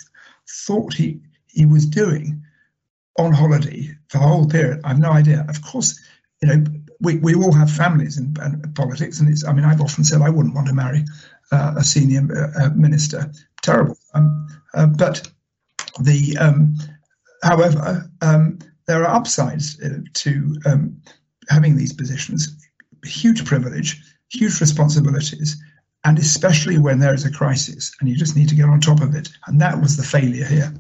thought he he was doing on holiday for the whole period, I've no idea. Of course, you know, we, we all have families in, politics, and it's. I mean, I've often said I wouldn't want to marry uh, a senior uh, minister. Terrible. Um, uh, but the um, however, um, there are upsides uh, to um, having these positions. Huge privilege, huge responsibilities, and especially when there is a crisis, and you just need to get on top of it. And that was the failure here.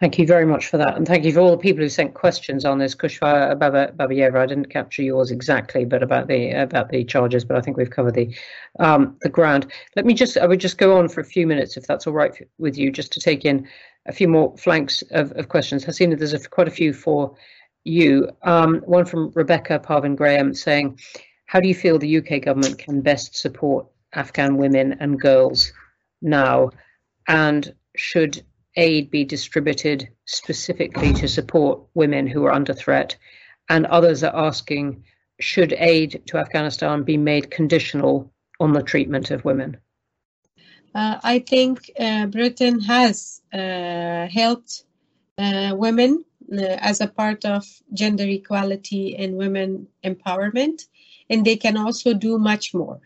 Thank you very much for that, and thank you for all the people who sent questions on this. Kshama Babayeva, I didn't capture yours exactly, but about the about the charges, but I think we've covered the um, the ground. Let me just I would just go on for a few minutes, if that's all right with you, just to take in a few more flanks of, of questions. Hasina, there's a, quite a few for you. Um, one from Rebecca Parvin Graham saying, "How do you feel the UK government can best support Afghan women and girls now, and should aid be distributed specifically to support women who are under threat? And others are asking, should aid to Afghanistan be made conditional on the treatment of women? Uh, I think uh, Britain has uh, helped uh, women uh, as a part of gender equality and women empowerment, and they can also do much more.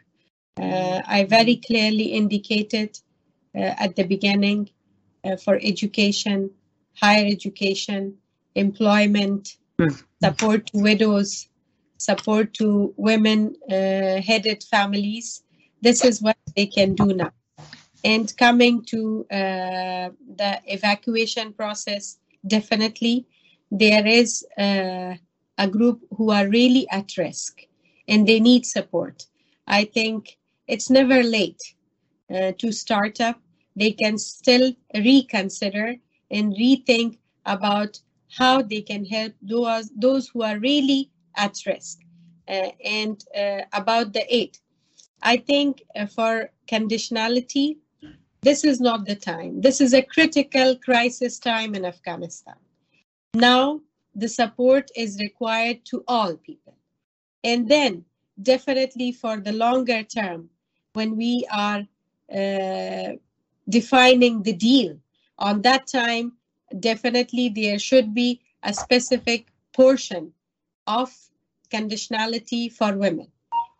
Uh, I very clearly indicated at the beginning uh, for education, higher education, employment, mm. support to widows, support to women uh, headed families. This is what they can do now. And coming to uh, the evacuation process, definitely there is uh, a group who are really at risk and they need support. I think it's never late uh, to start up they can still reconsider and rethink about how they can help those, those who are really at risk uh, and uh, about the aid. I think uh, for conditionality, this is not the time. This is a critical crisis time in Afghanistan. Now, the support is required to all people. And then, definitely for the longer term, when we are uh, defining the deal. On that time, definitely there should be a specific portion of conditionality for women.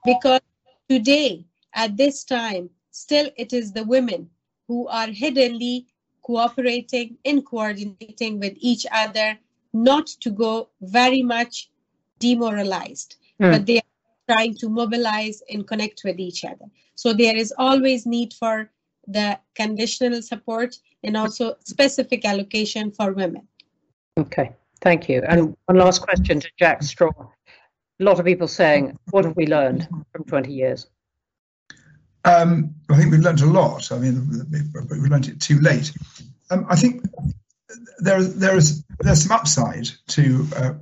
Because today, at this time, still it is the women who are hiddenly cooperating and coordinating with each other, not to go very much demoralized, mm. but they are trying to mobilize and connect with each other. So there is always need for the conditional support and also specific allocation for women. Okay, thank you. And one last question to Jack Straw. A lot of people saying, what have we learned from 20 years? Um, I think we've learned a lot. I mean, we learned it too late. Um, I think there, there is there's some upside to uh,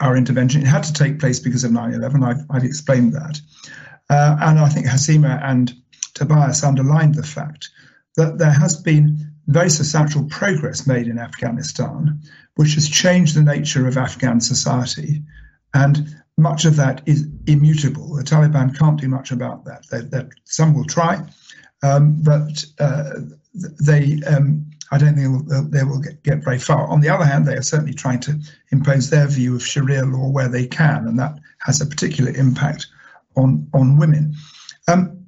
our intervention. It had to take place because of 9/11. I've, I've explained that, uh, and I think Hasina and Tobias underlined the fact that there has been very substantial progress made in Afghanistan, which has changed the nature of Afghan society. And much of that is immutable. The Taliban can't do much about that. They, they, some will try, um, but uh, they, um, I don't think they'll, they will get, get, very far. On the other hand, they are certainly trying to impose their view of Sharia law where they can, and that has a particular impact on on women. Um,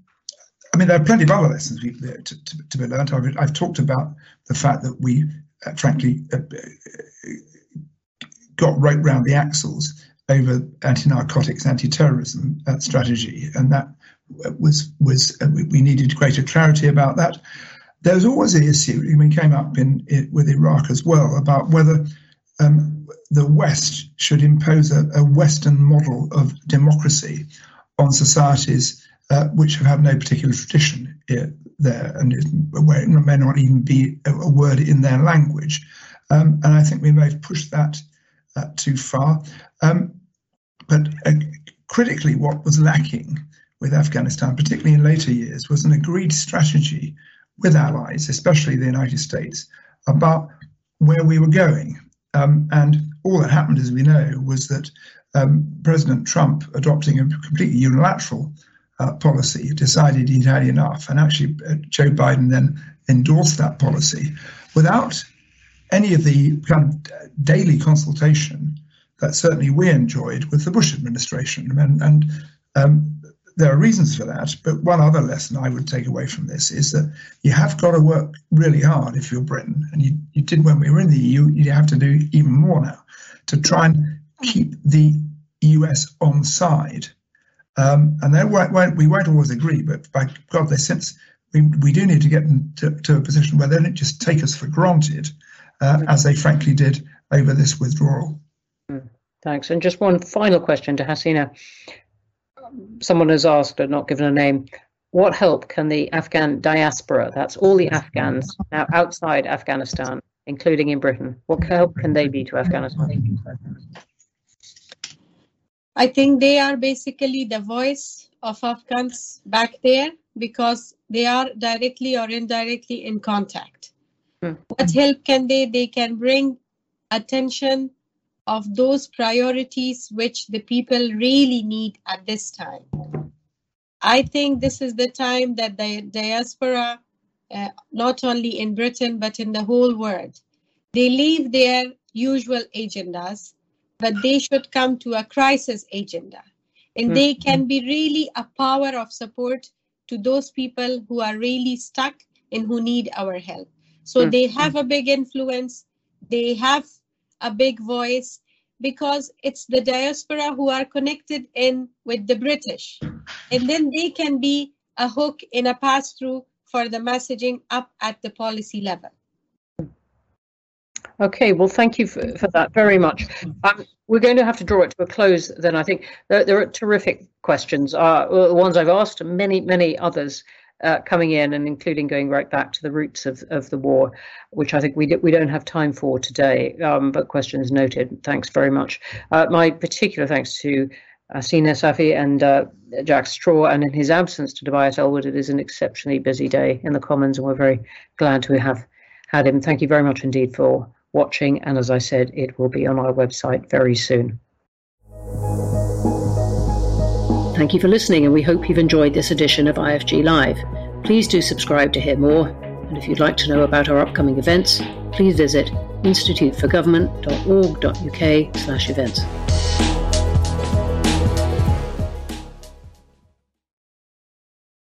I mean, there are plenty of other lessons we, to, to, to, be learned. I've, I've, talked about the fact that we, uh, frankly, uh, got right round the axles over anti-narcotics, anti-terrorism uh, strategy, and that was was uh, we needed greater clarity about that. There was always the issue. I mean, came up in, with Iraq as well about whether um, the West should impose a, a Western model of democracy on societies uh, which have had no particular tradition there, and where it may not even be a, a word in their language. Um, and I think we may have pushed that uh, too far. Um, but uh, critically, what was lacking with Afghanistan, particularly in later years, was an agreed strategy with allies, especially the United States, about where we were going. Um, and all that happened, as we know, was that um, President Trump, adopting a completely unilateral uh, policy, decided he'd had enough. And actually, uh, Joe Biden then endorsed that policy without any of the kind of daily consultation that certainly we enjoyed with the Bush administration. And, and um, there are reasons for that. But one other lesson I would take away from this is that you have got to work really hard if you're Britain. And you, you did when we were in the EU, you have to do even more now to try and keep the US on side Um, and they won't, we won't always agree, but by God, they sense we, we do need to get them to, to a position where they don't just take us for granted, uh, as they frankly did over this withdrawal. Thanks. And just one final question to Hasina. Someone has asked, but not given a name, what help can the Afghan diaspora, that's all the Afghans now outside Afghanistan, including in Britain, what help can they be to Afghanistan? I think they are basically the voice of Afghans back there because they are directly or indirectly in contact. Mm. What help can they? They can bring attention of those priorities which the people really need at this time. I think this is the time that the diaspora, uh, not only in Britain but in the whole world, they leave their usual agendas, but they should come to a crisis agenda. And mm-hmm. they can be really a power of support to those people who are really stuck and who need our help. So mm-hmm. they have a big influence, they have a big voice, because it's the diaspora who are connected in with the British. And then they can be a hook in a pass through for the messaging up at the policy level. Okay, well, thank you for, for that very much. Um, we're going to have to draw it to a close then, I think. There, there are terrific questions, uh, the ones I've asked, many, many others uh, coming in and including going right back to the roots of, of the war, which I think we, we don't have time for today, um, but questions noted. Thanks very much. Uh, my particular thanks to uh, Safi and uh, Jack Straw, and in his absence to Tobias Ellwood. it is an exceptionally busy day in the Commons, and we're very glad to have had him. Thank you very much indeed for watching, and as I said, it will be on our website very soon. Thank you for listening, and we hope you've enjoyed this edition of IFG Live. Please do subscribe to hear more, and if you'd like to know about our upcoming events, please visit instituteforgovernment.org.uk/events.